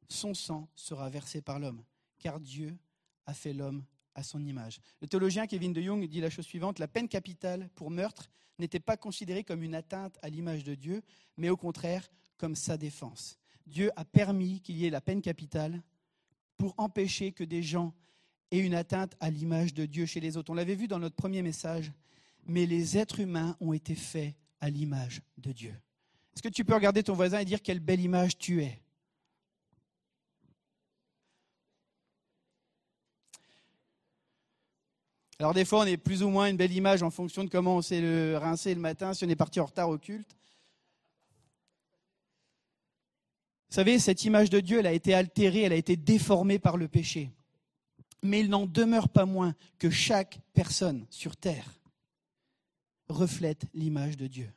son sang sera versé par l'homme, car Dieu a fait l'homme à son image. Le théologien Kevin de Jung dit la chose suivante la peine capitale pour meurtre n'était pas considérée comme une atteinte à l'image de Dieu, mais au contraire comme sa défense. Dieu a permis qu'il y ait la peine capitale pour empêcher que des gens aient une atteinte à l'image de Dieu chez les autres. On l'avait vu dans notre premier message, mais les êtres humains ont été faits à l'image de Dieu. Est-ce que tu peux regarder ton voisin et dire quelle belle image tu es? Alors des fois, on est plus ou moins une belle image en fonction de comment on s'est rincé le matin, si on est parti en retard au culte. Vous savez, cette image de Dieu, elle a été altérée, elle a été déformée par le péché. Mais il n'en demeure pas moins que chaque personne sur Terre reflète l'image de Dieu.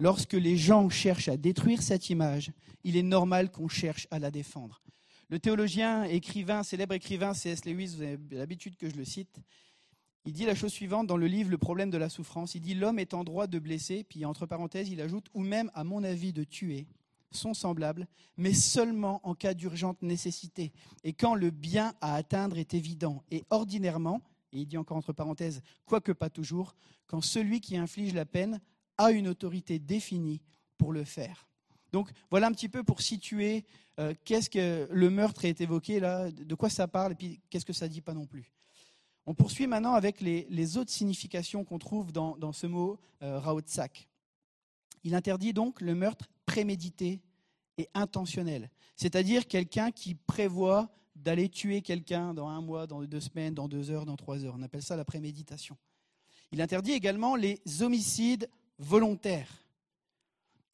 Lorsque les gens cherchent à détruire cette image, il est normal qu'on cherche à la défendre. Le théologien, écrivain, célèbre écrivain C.S. Lewis, vous avez l'habitude que je le cite, il dit la chose suivante dans le livre Le problème de la souffrance. Il dit L'homme est en droit de blesser, puis entre parenthèses, il ajoute, ou même, à mon avis, de tuer son semblable, mais seulement en cas d'urgente nécessité, et quand le bien à atteindre est évident. Et ordinairement, et il dit encore entre parenthèses, quoique pas toujours, quand celui qui inflige la peine a une autorité définie pour le faire. Donc voilà un petit peu pour situer euh, qu'est-ce que le meurtre est évoqué là, de quoi ça parle et puis qu'est-ce que ça dit pas non plus. On poursuit maintenant avec les, autres significations qu'on trouve dans, ce mot euh. Il interdit donc le meurtre prémédité et intentionnel, c'est-à-dire quelqu'un qui prévoit d'aller tuer quelqu'un dans un mois, dans deux semaines, dans deux heures, dans trois heures. On appelle ça la préméditation. Il interdit également les homicides volontaires.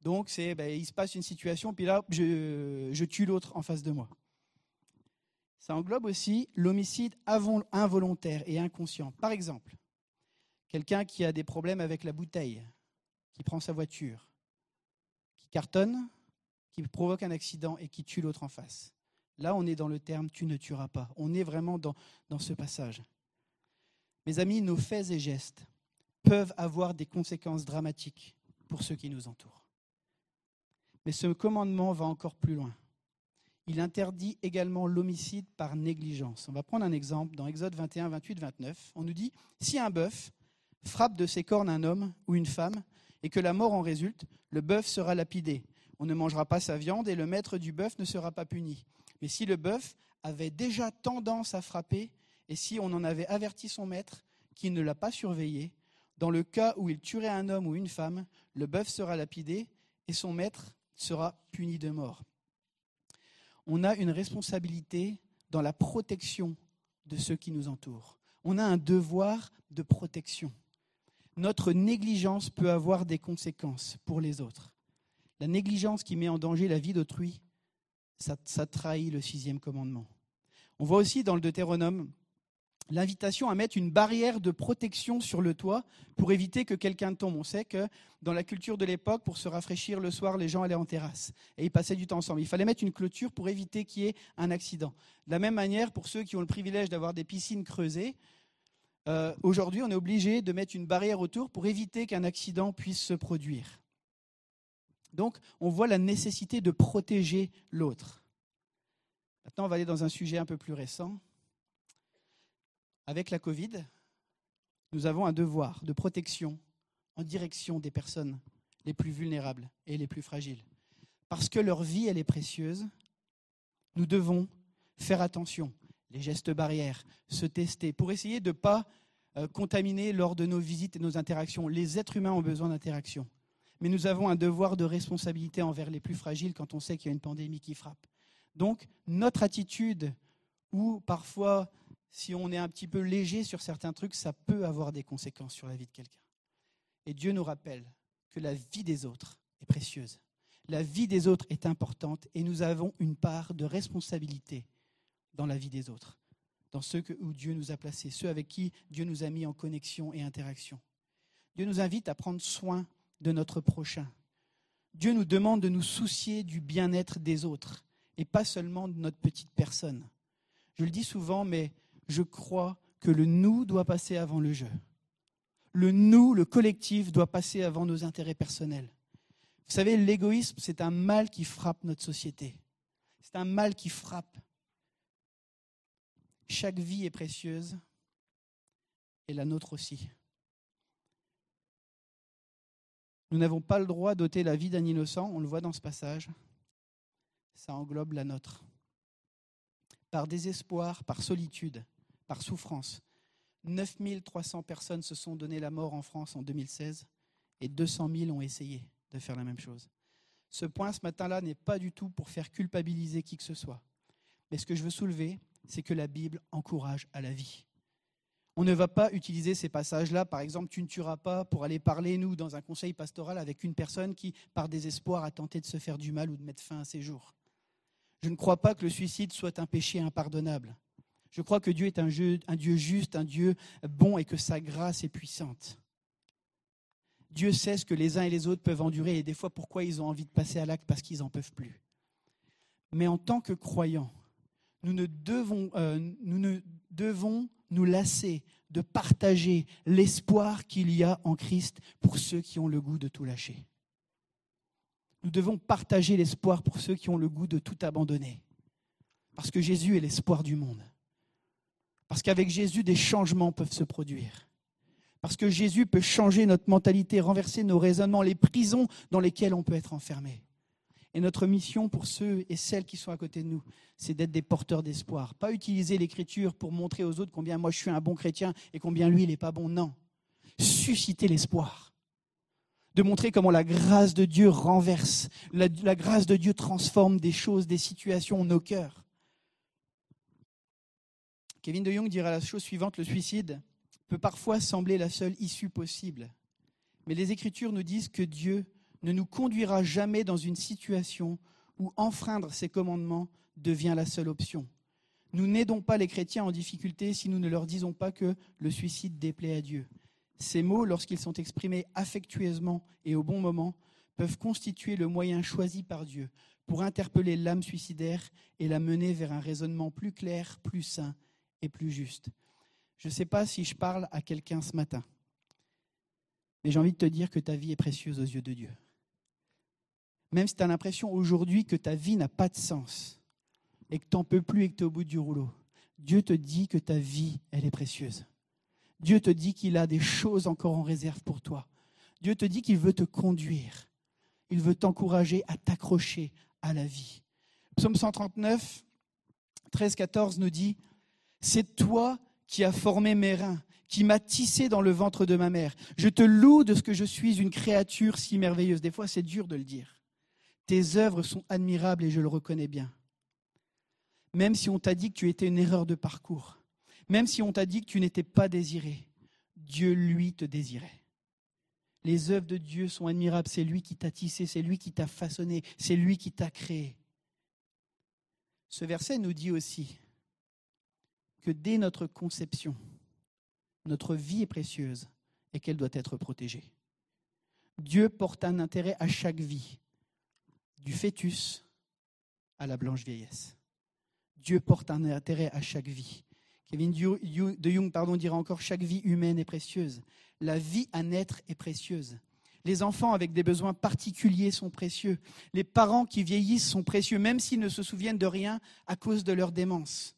Donc, c'est, ben, il se passe une situation, puis là, je, tue l'autre en face de moi. Ça englobe aussi l'homicide involontaire et inconscient. Par exemple, quelqu'un qui a des problèmes avec la bouteille, qui prend sa voiture, qui cartonne, qui provoque un accident et qui tue l'autre en face. Là, on est dans le terme tu ne tueras pas. On est vraiment dans, ce passage. Mes amis, nos faits et gestes peuvent avoir des conséquences dramatiques pour ceux qui nous entourent. Mais ce commandement va encore plus loin. Il interdit également l'homicide par négligence. On va prendre un exemple dans Exode 21, 28, 29. On nous dit, si un bœuf frappe de ses cornes un homme ou une femme et que la mort en résulte, le bœuf sera lapidé. On ne mangera pas sa viande et le maître du bœuf ne sera pas puni. Mais si le bœuf avait déjà tendance à frapper et si on en avait averti son maître qui ne l'a pas surveillé, dans le cas où il tuerait un homme ou une femme, le bœuf sera lapidé et son maître sera puni de mort. On a une responsabilité dans la protection de ceux qui nous entourent. On a un devoir de protection. Notre négligence peut avoir des conséquences pour les autres. La négligence qui met en danger la vie d'autrui, ça, trahit le sixième commandement. On voit aussi dans le Deutéronome l'invitation à mettre une barrière de protection sur le toit pour éviter que quelqu'un tombe. On sait que dans la culture de l'époque, pour se rafraîchir le soir, les gens allaient en terrasse et ils passaient du temps ensemble. Il fallait mettre une clôture pour éviter qu'il y ait un accident. De la même manière, pour ceux qui ont le privilège d'avoir des piscines creusées, euh, aujourd'hui, on est obligé de mettre une barrière autour pour éviter qu'un accident puisse se produire. Donc, on voit la nécessité de protéger l'autre. Maintenant, on va aller dans un sujet un peu plus récent. Avec la Covid, nous avons un devoir de protection en direction des personnes les plus vulnérables et les plus fragiles. Parce que leur vie, elle est précieuse, nous devons faire attention, les gestes barrières, se tester, pour essayer de ne pas euh, contaminer lors de nos visites et nos interactions. Les êtres humains ont besoin d'interaction. Mais nous avons un devoir de responsabilité envers les plus fragiles quand on sait qu'il y a une pandémie qui frappe. Donc, notre attitude, ou parfois si on est un petit peu léger sur certains trucs, ça peut avoir des conséquences sur la vie de quelqu'un. Et Dieu nous rappelle que la vie des autres est précieuse. La vie des autres est importante et nous avons une part de responsabilité dans la vie des autres, dans ceux où Dieu nous a placés, ceux avec qui Dieu nous a mis en connexion et interaction. Dieu nous invite à prendre soin de notre prochain. Dieu nous demande de nous soucier du bien-être des autres et pas seulement de notre petite personne. Je le dis souvent, mais je crois que le nous doit passer avant le je. Le nous, le collectif, doit passer avant nos intérêts personnels. Vous savez, l'égoïsme, c'est un mal qui frappe notre société. C'est un mal qui frappe. Chaque vie est précieuse et la nôtre aussi. Nous n'avons pas le droit d'ôter la vie d'un innocent, on le voit dans ce passage. Ça englobe la nôtre. Par désespoir, par solitude, par souffrance. 9300 personnes se sont donné la mort en France en 2016 et 200 000 ont essayé de faire la même chose. Ce point ce matin-là n'est pas du tout pour faire culpabiliser qui que ce soit. Mais ce que je veux soulever, c'est que la Bible encourage à la vie. On ne va pas utiliser ces passages-là. Par exemple, tu ne tueras pas pour aller parler, nous, dans un conseil pastoral avec une personne qui, par désespoir, a tenté de se faire du mal ou de mettre fin à ses jours. Je ne crois pas que le suicide soit un péché impardonnable. Je crois que Dieu est un, Dieu juste, un Dieu bon et que sa grâce est puissante. Dieu sait ce que les uns et les autres peuvent endurer et des fois pourquoi ils ont envie de passer à l'acte parce qu'ils n'en peuvent plus. Mais en tant que croyants, nous ne devons, euh, nous ne devons nous lasser de partager l'espoir qu'il y a en Christ pour ceux qui ont le goût de tout lâcher. Nous devons partager l'espoir pour ceux qui ont le goût de tout abandonner. Parce que Jésus est l'espoir du monde. Parce qu'avec Jésus, des changements peuvent se produire. Parce que Jésus peut changer notre mentalité, renverser nos raisonnements, les prisons dans lesquelles on peut être enfermé. Et notre mission pour ceux et celles qui sont à côté de nous, c'est d'être des porteurs d'espoir. Pas utiliser l'écriture pour montrer aux autres combien moi je suis un bon chrétien et combien lui il n'est pas bon. Non. Susciter l'espoir. De montrer comment la grâce de Dieu renverse, la, grâce de Dieu transforme des choses, des situations, nos cœurs. Kevin de Jong dira la chose suivante, le suicide peut parfois sembler la seule issue possible. Mais les Écritures nous disent que Dieu ne nous conduira jamais dans une situation où enfreindre ses commandements devient la seule option. Nous n'aidons pas les chrétiens en difficulté si nous ne leur disons pas que le suicide déplaît à Dieu. Ces mots, lorsqu'ils sont exprimés affectueusement et au bon moment, peuvent constituer le moyen choisi par Dieu pour interpeller l'âme suicidaire et la mener vers un raisonnement plus clair, plus sain et plus juste. Je ne sais pas si je parle à quelqu'un ce matin, mais j'ai envie de te dire que ta vie est précieuse aux yeux de Dieu. Même si tu as l'impression aujourd'hui que ta vie n'a pas de sens et que tu n'en peux plus et que tu es au bout du rouleau, Dieu te dit que ta vie, elle est précieuse. Dieu te dit qu'il a des choses encore en réserve pour toi. Dieu te dit qu'il veut te conduire. Il veut t'encourager à t'accrocher à la vie. Psaume 139, 13, 14 nous dit c'est toi qui as formé mes reins, qui m'as tissé dans le ventre de ma mère. Je te loue de ce que je suis une créature si merveilleuse. Des fois, c'est dur de le dire. Tes œuvres sont admirables et je le reconnais bien. Même si on t'a dit que tu étais une erreur de parcours, même si on t'a dit que tu n'étais pas désiré, Dieu, lui, te désirait. Les œuvres de Dieu sont admirables. C'est lui qui t'a tissé, c'est lui qui t'a façonné, c'est lui qui t'a créé. Ce verset nous dit aussi que dès notre conception, notre vie est précieuse et qu'elle doit être protégée. Dieu porte un intérêt à chaque vie, du fœtus à la blanche vieillesse. Dieu porte un intérêt à chaque vie. Kevin de Jung pardon, dira encore chaque vie humaine est précieuse. La vie à naître est précieuse. Les enfants avec des besoins particuliers sont précieux. Les parents qui vieillissent sont précieux, même s'ils ne se souviennent de rien à cause de leur démence.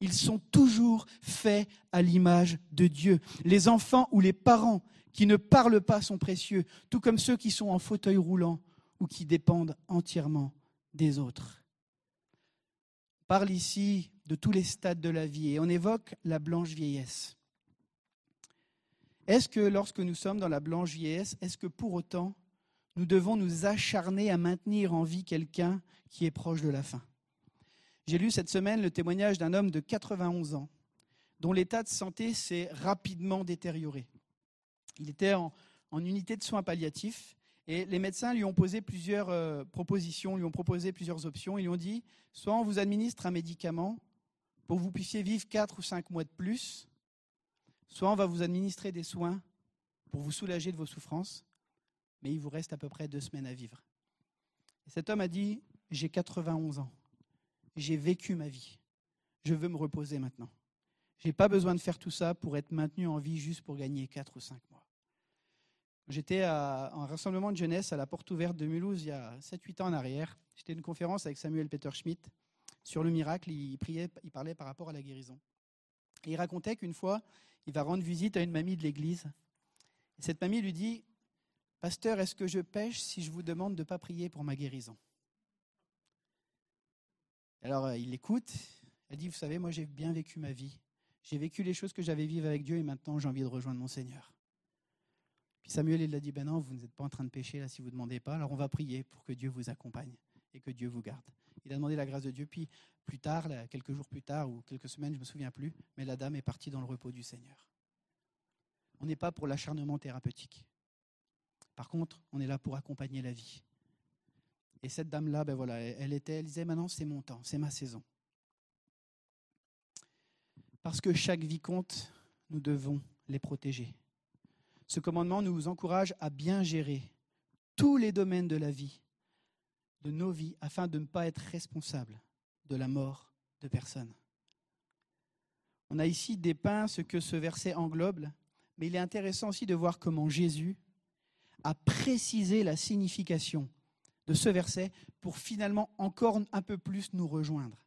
Ils sont toujours faits à l'image de Dieu. Les enfants ou les parents qui ne parlent pas sont précieux, tout comme ceux qui sont en fauteuil roulant ou qui dépendent entièrement des autres. On parle ici de tous les stades de la vie et on évoque la blanche vieillesse. Est-ce que lorsque nous sommes dans la blanche vieillesse, est-ce que pour autant nous devons nous acharner à maintenir en vie quelqu'un qui est proche de la fin? J'ai lu cette semaine le témoignage d'un homme de 91 ans dont l'état de santé s'est rapidement détérioré. Il était en, unité de soins palliatifs et les médecins lui ont posé plusieurs euh, propositions, lui ont proposé plusieurs options. Ils lui ont dit soit on vous administre un médicament pour que vous puissiez vivre 4 ou 5 mois de plus, soit on va vous administrer des soins pour vous soulager de vos souffrances, mais il vous reste à peu près deux semaines à vivre. Et cet homme a dit j'ai 91 ans j'ai vécu ma vie. Je veux me reposer maintenant. Je n'ai pas besoin de faire tout ça pour être maintenu en vie juste pour gagner 4 ou 5 mois. J'étais à un rassemblement de jeunesse à la porte ouverte de Mulhouse il y a 7-8 ans en arrière. J'étais à une conférence avec Samuel Peter Schmidt sur le miracle. Il, priait, il parlait par rapport à la guérison. Il racontait qu'une fois, il va rendre visite à une mamie de l'église. cette mamie lui dit Pasteur, est-ce que je pêche si je vous demande de ne pas prier pour ma guérison? Alors euh, il l'écoute, elle dit, vous savez, moi j'ai bien vécu ma vie. J'ai vécu les choses que j'avais vivre avec Dieu et maintenant j'ai envie de rejoindre mon Seigneur. Puis Samuel, il a dit, ben non, vous n'êtes pas en train de pécher là si vous ne demandez pas, alors on va prier pour que Dieu vous accompagne et que Dieu vous garde. Il a demandé la grâce de Dieu, puis plus tard, quelques jours plus tard ou quelques semaines, je ne me souviens plus, mais la dame est partie dans le repos du Seigneur. On n'est pas pour l'acharnement thérapeutique. Par contre, on est là pour accompagner la vie. Et cette dame-là, ben voilà, elle était, elle disait maintenant c'est mon temps, c'est ma saison. Parce que chaque vie compte, nous devons les protéger. Ce commandement nous encourage à bien gérer tous les domaines de la vie, de nos vies, afin de ne pas être responsable de la mort de personne. On a ici dépeint ce que ce verset englobe, mais il est intéressant aussi de voir comment Jésus a précisé la signification de ce verset pour finalement encore un peu plus nous rejoindre.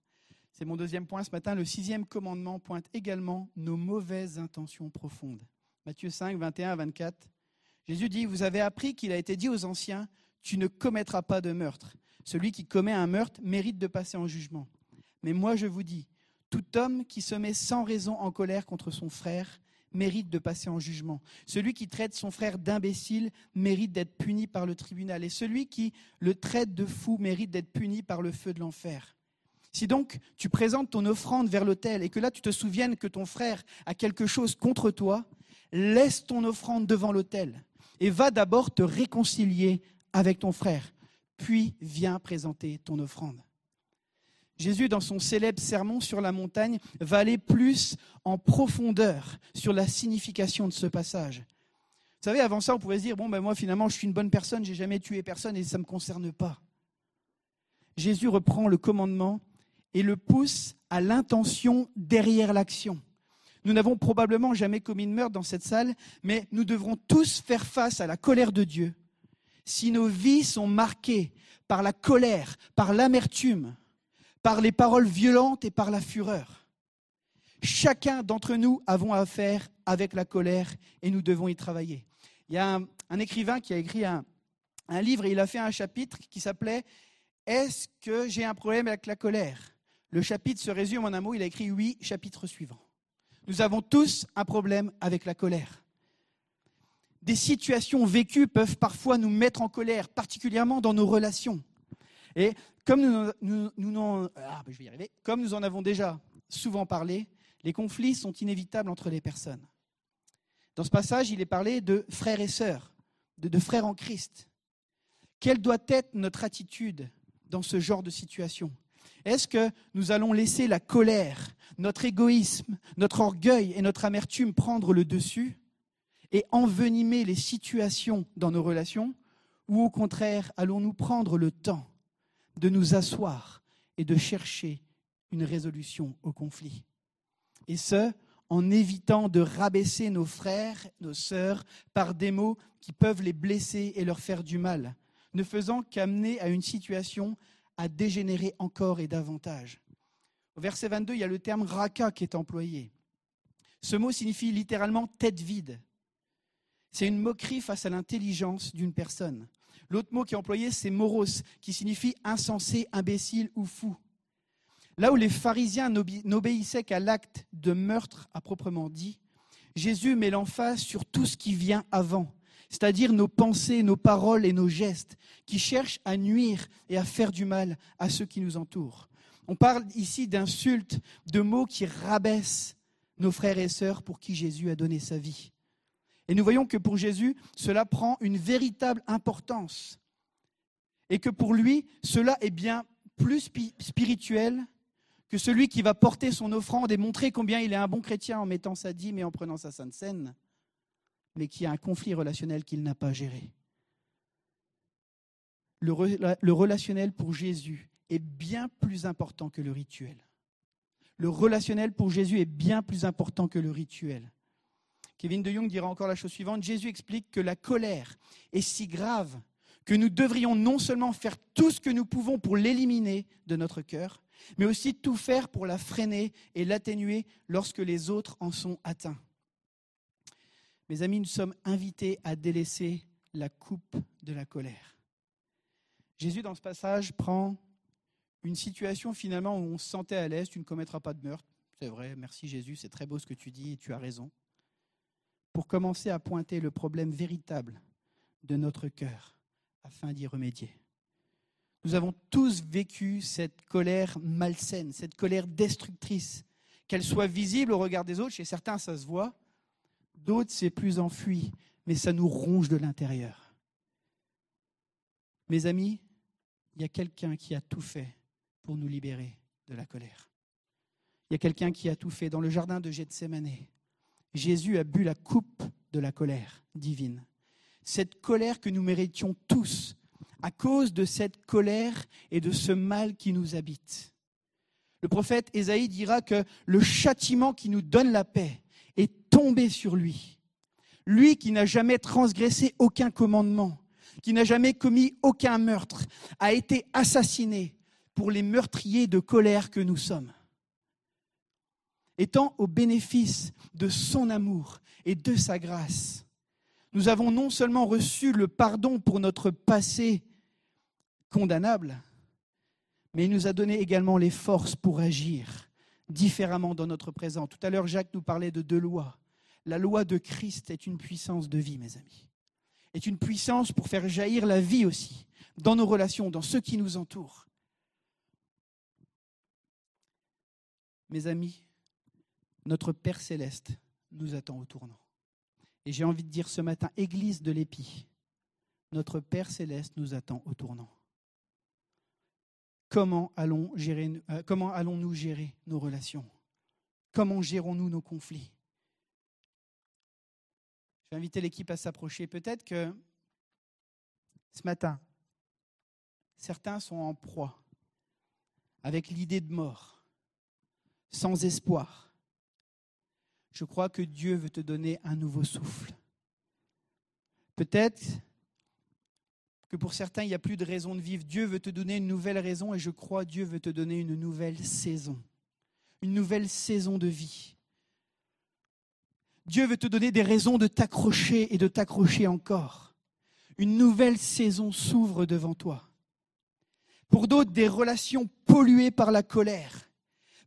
C'est mon deuxième point ce matin. Le sixième commandement pointe également nos mauvaises intentions profondes. Matthieu 5, 21 à 24. Jésus dit, vous avez appris qu'il a été dit aux anciens, tu ne commettras pas de meurtre. Celui qui commet un meurtre mérite de passer en jugement. Mais moi je vous dis, tout homme qui se met sans raison en colère contre son frère mérite de passer en jugement. Celui qui traite son frère d'imbécile mérite d'être puni par le tribunal. Et celui qui le traite de fou mérite d'être puni par le feu de l'enfer. Si donc tu présentes ton offrande vers l'autel et que là tu te souviennes que ton frère a quelque chose contre toi, laisse ton offrande devant l'autel et va d'abord te réconcilier avec ton frère, puis viens présenter ton offrande. Jésus, dans son célèbre sermon sur la montagne, va aller plus en profondeur sur la signification de ce passage. Vous savez, avant ça, on pouvait se dire, bon, ben moi, finalement, je suis une bonne personne, j'ai jamais tué personne et ça ne me concerne pas. Jésus reprend le commandement et le pousse à l'intention derrière l'action. Nous n'avons probablement jamais commis de meurtre dans cette salle, mais nous devrons tous faire face à la colère de Dieu. Si nos vies sont marquées par la colère, par l'amertume, par les paroles violentes et par la fureur, chacun d'entre nous avons affaire avec la colère et nous devons y travailler. Il y a un, écrivain qui a écrit un, livre et il a fait un chapitre qui s'appelait Est-ce que j'ai un problème avec la colère? Le chapitre se résume en un mot, il a écrit oui, chapitre suivant. Nous avons tous un problème avec la colère. Des situations vécues peuvent parfois nous mettre en colère, particulièrement dans nos relations. Et comme nous, nous, en, ah, comme nous en avons déjà souvent parlé, les conflits sont inévitables entre les personnes. Dans ce passage, il est parlé de frères et sœurs, de frères en Christ. Quelle doit être notre attitude dans ce genre de situation? Est-ce que nous allons laisser la colère, notre égoïsme, notre orgueil et notre amertume prendre le dessus et envenimer les situations dans nos relations Ou au contraire, allons-nous prendre le temps de nous asseoir et de chercher une résolution au conflit? Et ce, en évitant de rabaisser nos frères, nos sœurs par des mots qui peuvent les blesser et leur faire du mal, ne faisant qu'amener à une situation à dégénérer encore et davantage. Au verset 22, il y a le terme raka qui est employé. Ce mot signifie littéralement tête vide. C'est une moquerie face à l'intelligence d'une personne. L'autre mot qui est employé, c'est moros, qui signifie insensé, imbécile ou fou. Là où les pharisiens n'obéissaient qu'à l'acte de meurtre à proprement dit, Jésus met l'emphase sur tout ce qui vient avant, c'est-à-dire nos pensées, nos paroles et nos gestes, qui cherchent à nuire et à faire du mal à ceux qui nous entourent. On parle ici d'insultes, de mots qui rabaissent nos frères et sœurs pour qui Jésus a donné sa vie. Et nous voyons que pour Jésus, cela prend une véritable importance. Et que pour lui, cela est bien plus spirituel que celui qui va porter son offrande et montrer combien il est un bon chrétien en mettant sa dîme et en prenant sa sainte scène mais qui a un conflit relationnel qu'il n'a pas géré. Le, relationnel pour Jésus est bien plus important que le rituel. Le relationnel pour Jésus est bien plus important que le rituel. Kevin de Jong dira encore la chose suivante. Jésus explique que la colère est si grave que nous devrions non seulement faire tout ce que nous pouvons pour l'éliminer de notre cœur, mais aussi tout faire pour la freiner et l'atténuer lorsque les autres en sont atteints. Mes amis, nous sommes invités à délaisser la coupe de la colère. Jésus, dans ce passage, prend une situation finalement où on se sentait à l'aise, tu ne commettras pas de meurtre. C'est vrai, merci Jésus, c'est très beau ce que tu dis et tu as raison. Pour commencer à pointer le problème véritable de notre cœur afin d'y remédier. Nous avons tous vécu cette colère malsaine, cette colère destructrice, qu'elle soit visible au regard des autres, chez certains ça se voit, D'autres, c'est plus enfui, mais ça nous ronge de l'intérieur. Mes amis, il y a quelqu'un qui a tout fait pour nous libérer de la colère. Il y a quelqu'un qui a tout fait. Dans le jardin de Gethsemane, Jésus a bu la coupe de la colère divine. Cette colère que nous méritions tous à cause de cette colère et de ce mal qui nous habite. Le prophète Ésaïe dira que le châtiment qui nous donne la paix tombé sur lui. Lui qui n'a jamais transgressé aucun commandement, qui n'a jamais commis aucun meurtre, a été assassiné pour les meurtriers de colère que nous sommes. Étant au bénéfice de son amour et de sa grâce, nous avons non seulement reçu le pardon pour notre passé condamnable, mais il nous a donné également les forces pour agir différemment dans notre présent. Tout à l'heure, Jacques nous parlait de deux lois. La loi de Christ est une puissance de vie, mes amis. Est une puissance pour faire jaillir la vie aussi, dans nos relations, dans ceux qui nous entourent. Mes amis, notre Père céleste nous attend au tournant. Et j'ai envie de dire ce matin, Église de l'Épi, notre Père céleste nous attend au tournant. Comment gérer, euh, comment allons-nous gérer nos relations? Comment gérons-nous nos conflits? Je vais inviter l'équipe à s'approcher. Peut-être que ce matin, certains sont en proie avec l'idée de mort, sans espoir. Je crois que Dieu veut te donner un nouveau souffle. Peut-être que pour certains, il n'y a plus de raison de vivre. Dieu veut te donner une nouvelle raison et je crois Dieu veut te donner une nouvelle saison, une nouvelle saison de vie. Dieu veut te donner des raisons de t'accrocher et de t'accrocher encore. Une nouvelle saison s'ouvre devant toi. Pour d'autres, des relations polluées par la colère,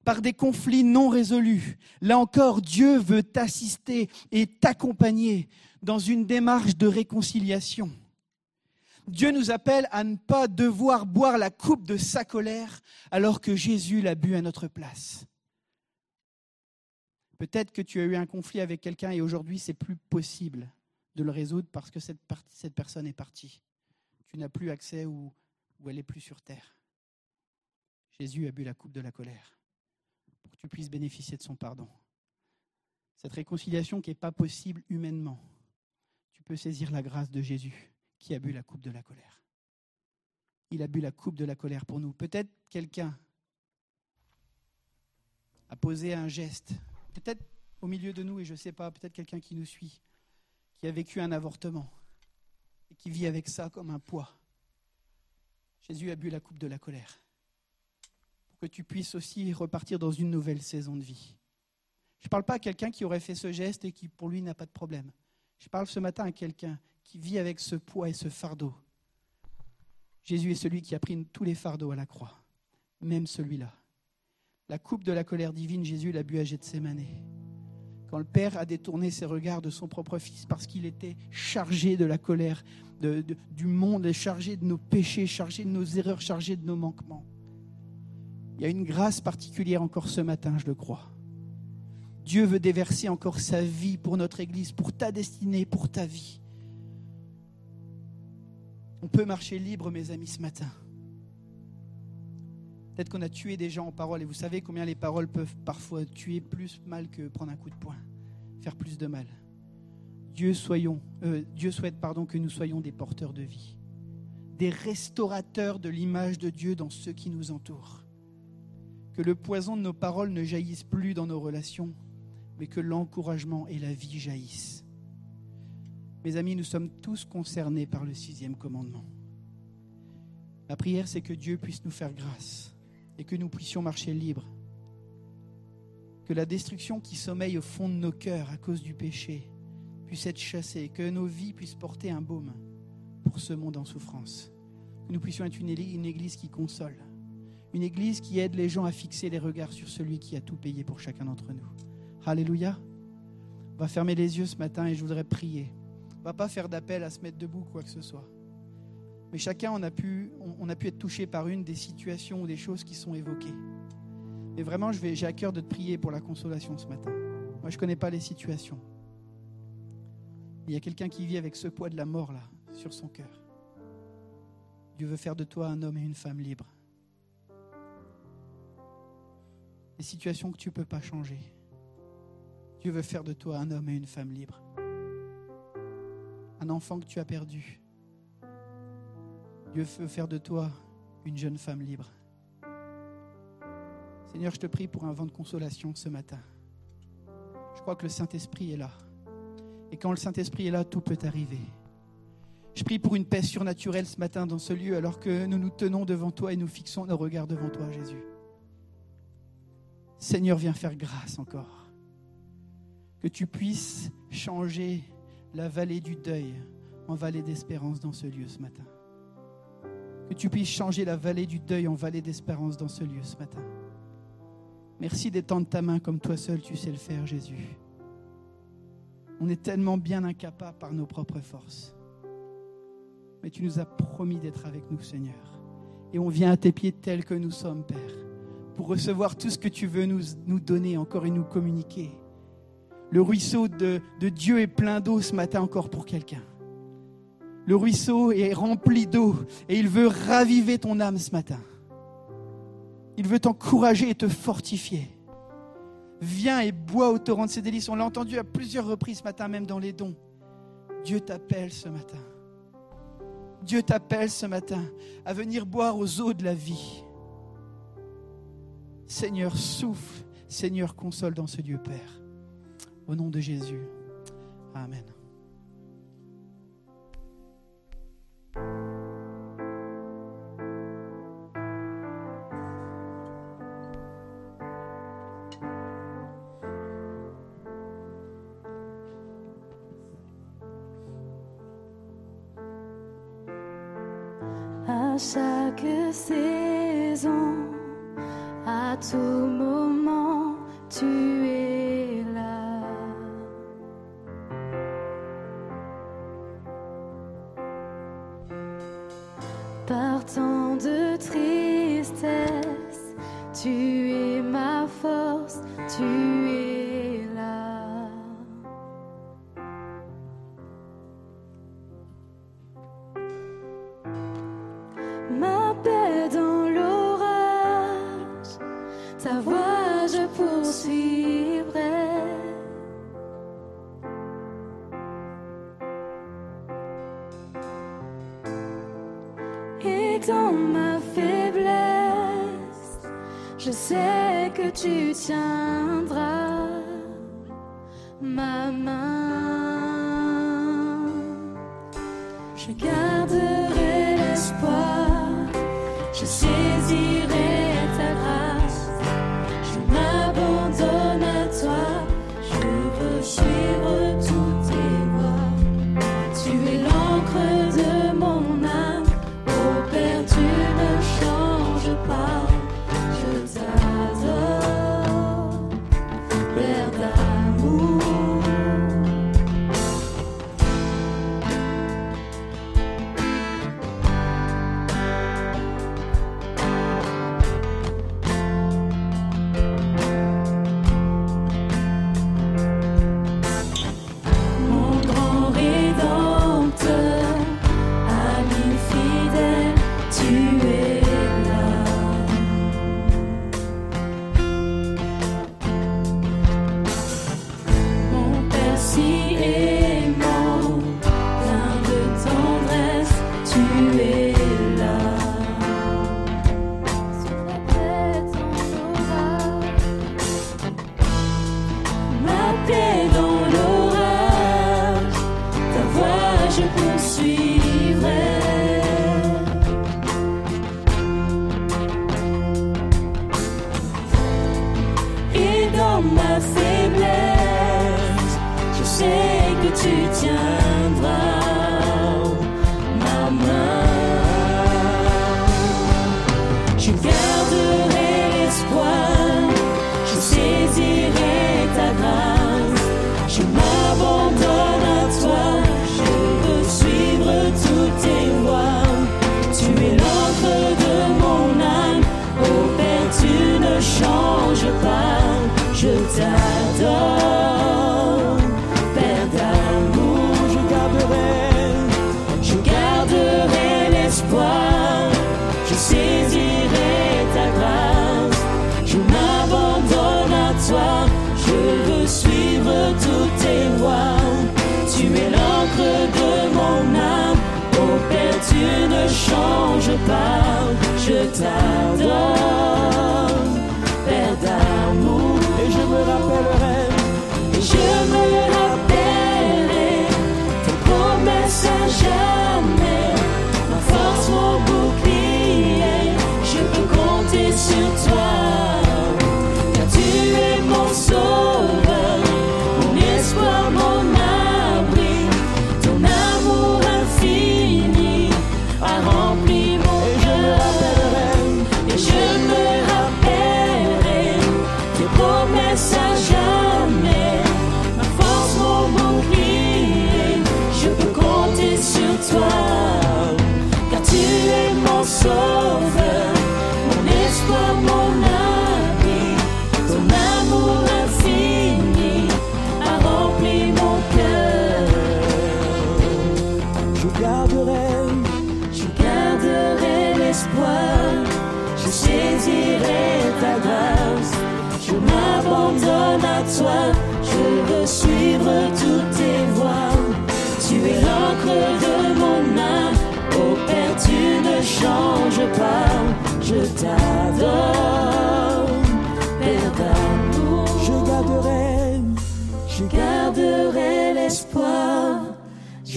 par des conflits non résolus. Là encore, Dieu veut t'assister et t'accompagner dans une démarche de réconciliation. Dieu nous appelle à ne pas devoir boire la coupe de sa colère alors que Jésus l'a bu à notre place. Peut-être que tu as eu un conflit avec quelqu'un et aujourd'hui c'est plus possible de le résoudre parce que cette, personne est partie. Tu n'as plus accès ou, ou elle est plus sur terre. Jésus a bu la coupe de la colère pour que tu puisses bénéficier de son pardon. Cette réconciliation qui n'est pas possible humainement, tu peux saisir la grâce de Jésus qui a bu la coupe de la colère. Il a bu la coupe de la colère pour nous. Peut-être quelqu'un a posé un geste, peut-être au milieu de nous, et je ne sais pas, peut-être quelqu'un qui nous suit, qui a vécu un avortement et qui vit avec ça comme un poids. Jésus a bu la coupe de la colère pour que tu puisses aussi repartir dans une nouvelle saison de vie. Je ne parle pas à quelqu'un qui aurait fait ce geste et qui pour lui n'a pas de problème. Je parle ce matin à quelqu'un qui vit avec ce poids et ce fardeau. Jésus est celui qui a pris tous les fardeaux à la croix, même celui-là. La coupe de la colère divine, Jésus l'a bu à Gethsemane. Quand le Père a détourné ses regards de son propre Fils parce qu'il était chargé de la colère du monde, chargé de nos péchés, chargé de nos erreurs, chargé de nos manquements. Il y a une grâce particulière encore ce matin, je le crois. Dieu veut déverser encore sa vie pour notre Église, pour ta destinée, pour ta vie. On peut marcher libre, mes amis, ce matin. Peut-être qu'on a tué des gens en parole et vous savez combien les paroles peuvent parfois tuer plus mal que prendre un coup de poing, faire plus de mal. Dieu, soyons, euh, Dieu souhaite pardon, que nous soyons des porteurs de vie, des restaurateurs de l'image de Dieu dans ceux qui nous entourent. Que le poison de nos paroles ne jaillisse plus dans nos relations, mais que l'encouragement et la vie jaillissent. Mes amis, nous sommes tous concernés par le sixième commandement. La prière, c'est que Dieu puisse nous faire grâce et que nous puissions marcher libres. Que la destruction qui sommeille au fond de nos cœurs à cause du péché puisse être chassée, que nos vies puissent porter un baume pour ce monde en souffrance. Que nous puissions être une église qui console, une église qui aide les gens à fixer les regards sur celui qui a tout payé pour chacun d'entre nous. Alléluia. On va fermer les yeux ce matin et je voudrais prier ne va pas faire d'appel à se mettre debout, quoi que ce soit. Mais chacun, on a, pu, être touché par une des situations ou des choses qui sont évoquées. Mais vraiment, j'ai à cœur de te prier pour la consolation ce matin. Moi, je ne connais pas les situations.
Il y a quelqu'un qui vit avec ce poids de la mort là sur son cœur. Dieu veut faire de toi un homme et une femme libres. Les situations que tu ne peux pas changer. Dieu veut faire de toi un homme et une femme libres. Un enfant que tu as perdu. Dieu veut faire de toi une jeune femme libre. Seigneur, je te prie pour un vent de consolation ce matin. Je crois que le Saint-Esprit est là. Et quand le Saint-Esprit est là, tout peut arriver. Je prie pour une paix surnaturelle ce matin dans ce lieu alors que nous nous tenons devant toi et nous fixons nos regards devant toi, Jésus. Seigneur, viens faire grâce encore. Que tu puisses changer la vallée du deuil en vallée d'espérance dans ce lieu ce matin. Que tu puisses changer la vallée du deuil en vallée d'espérance dans ce lieu ce matin. Merci d'étendre ta main comme toi seul tu sais le faire, Jésus. On est tellement bien incapable par nos propres forces. Mais tu nous as promis d'être avec nous, Seigneur. Et on vient à tes pieds tels que nous sommes, Père, pour recevoir tout ce que tu veux nous, nous donner encore et nous communiquer. Le ruisseau de Dieu est plein d'eau ce matin encore pour quelqu'un. Le ruisseau est rempli d'eau et il veut raviver ton âme ce matin. Il veut t'encourager et te fortifier. Viens et bois au torrent de ses délices. On l'a entendu à plusieurs reprises ce matin, même dans les dons. Dieu t'appelle ce matin. Dieu t'appelle ce matin à venir boire aux eaux de la vie. Seigneur, souffle. Seigneur, console dans ce Dieu, Père. Au nom de Jésus. Amen.
Ma faiblesse, je sais que tu tiendras ma main. Je garderai
change pas, je t'adore,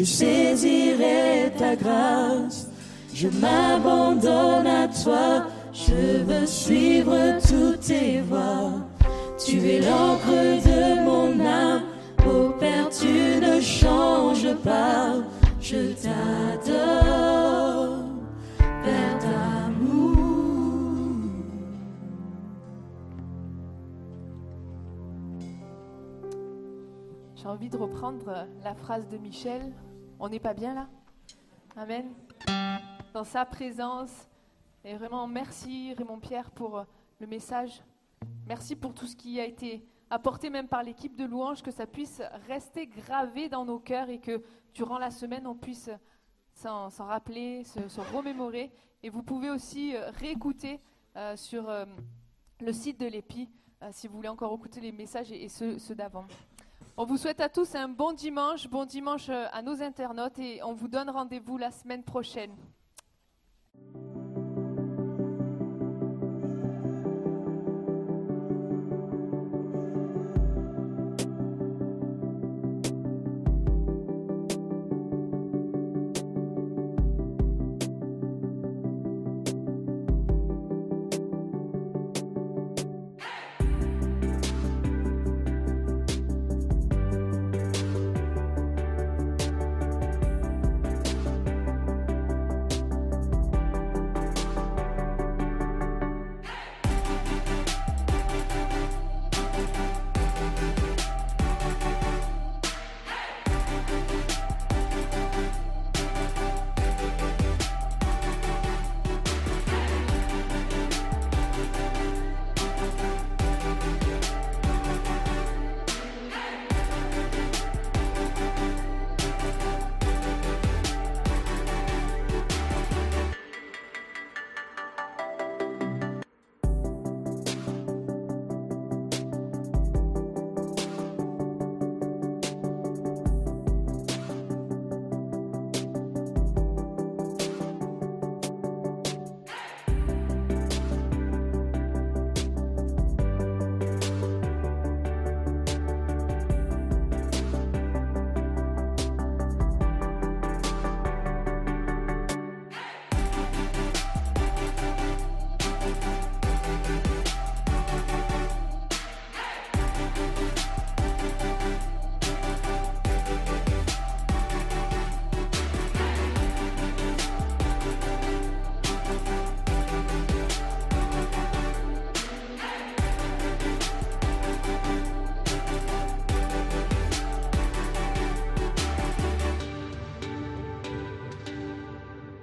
je
saisirai ta grâce, je m'abandonne à toi, je veux suivre toutes tes voies. Tu es l'encre de mon âme, ô Père, tu ne changes pas, je t'adore, Père d'amour.
J'ai envie de reprendre la phrase de Michel. On n'est pas bien là? Amen. Dans sa présence. Et vraiment, merci Raymond Pierre pour euh, le message. Merci pour tout ce qui a été apporté même par l'équipe de louanges, que ça puisse rester gravé dans nos cœurs et que durant la semaine, on puisse s'en rappeler, se, remémorer. Et vous pouvez aussi euh, réécouter euh, sur le site de l'EPI si vous voulez encore écouter les messages et, et ceux, ceux d'avant. On vous souhaite à tous un bon dimanche, bon dimanche euh, à nos internautes et on vous donne rendez-vous la semaine prochaine.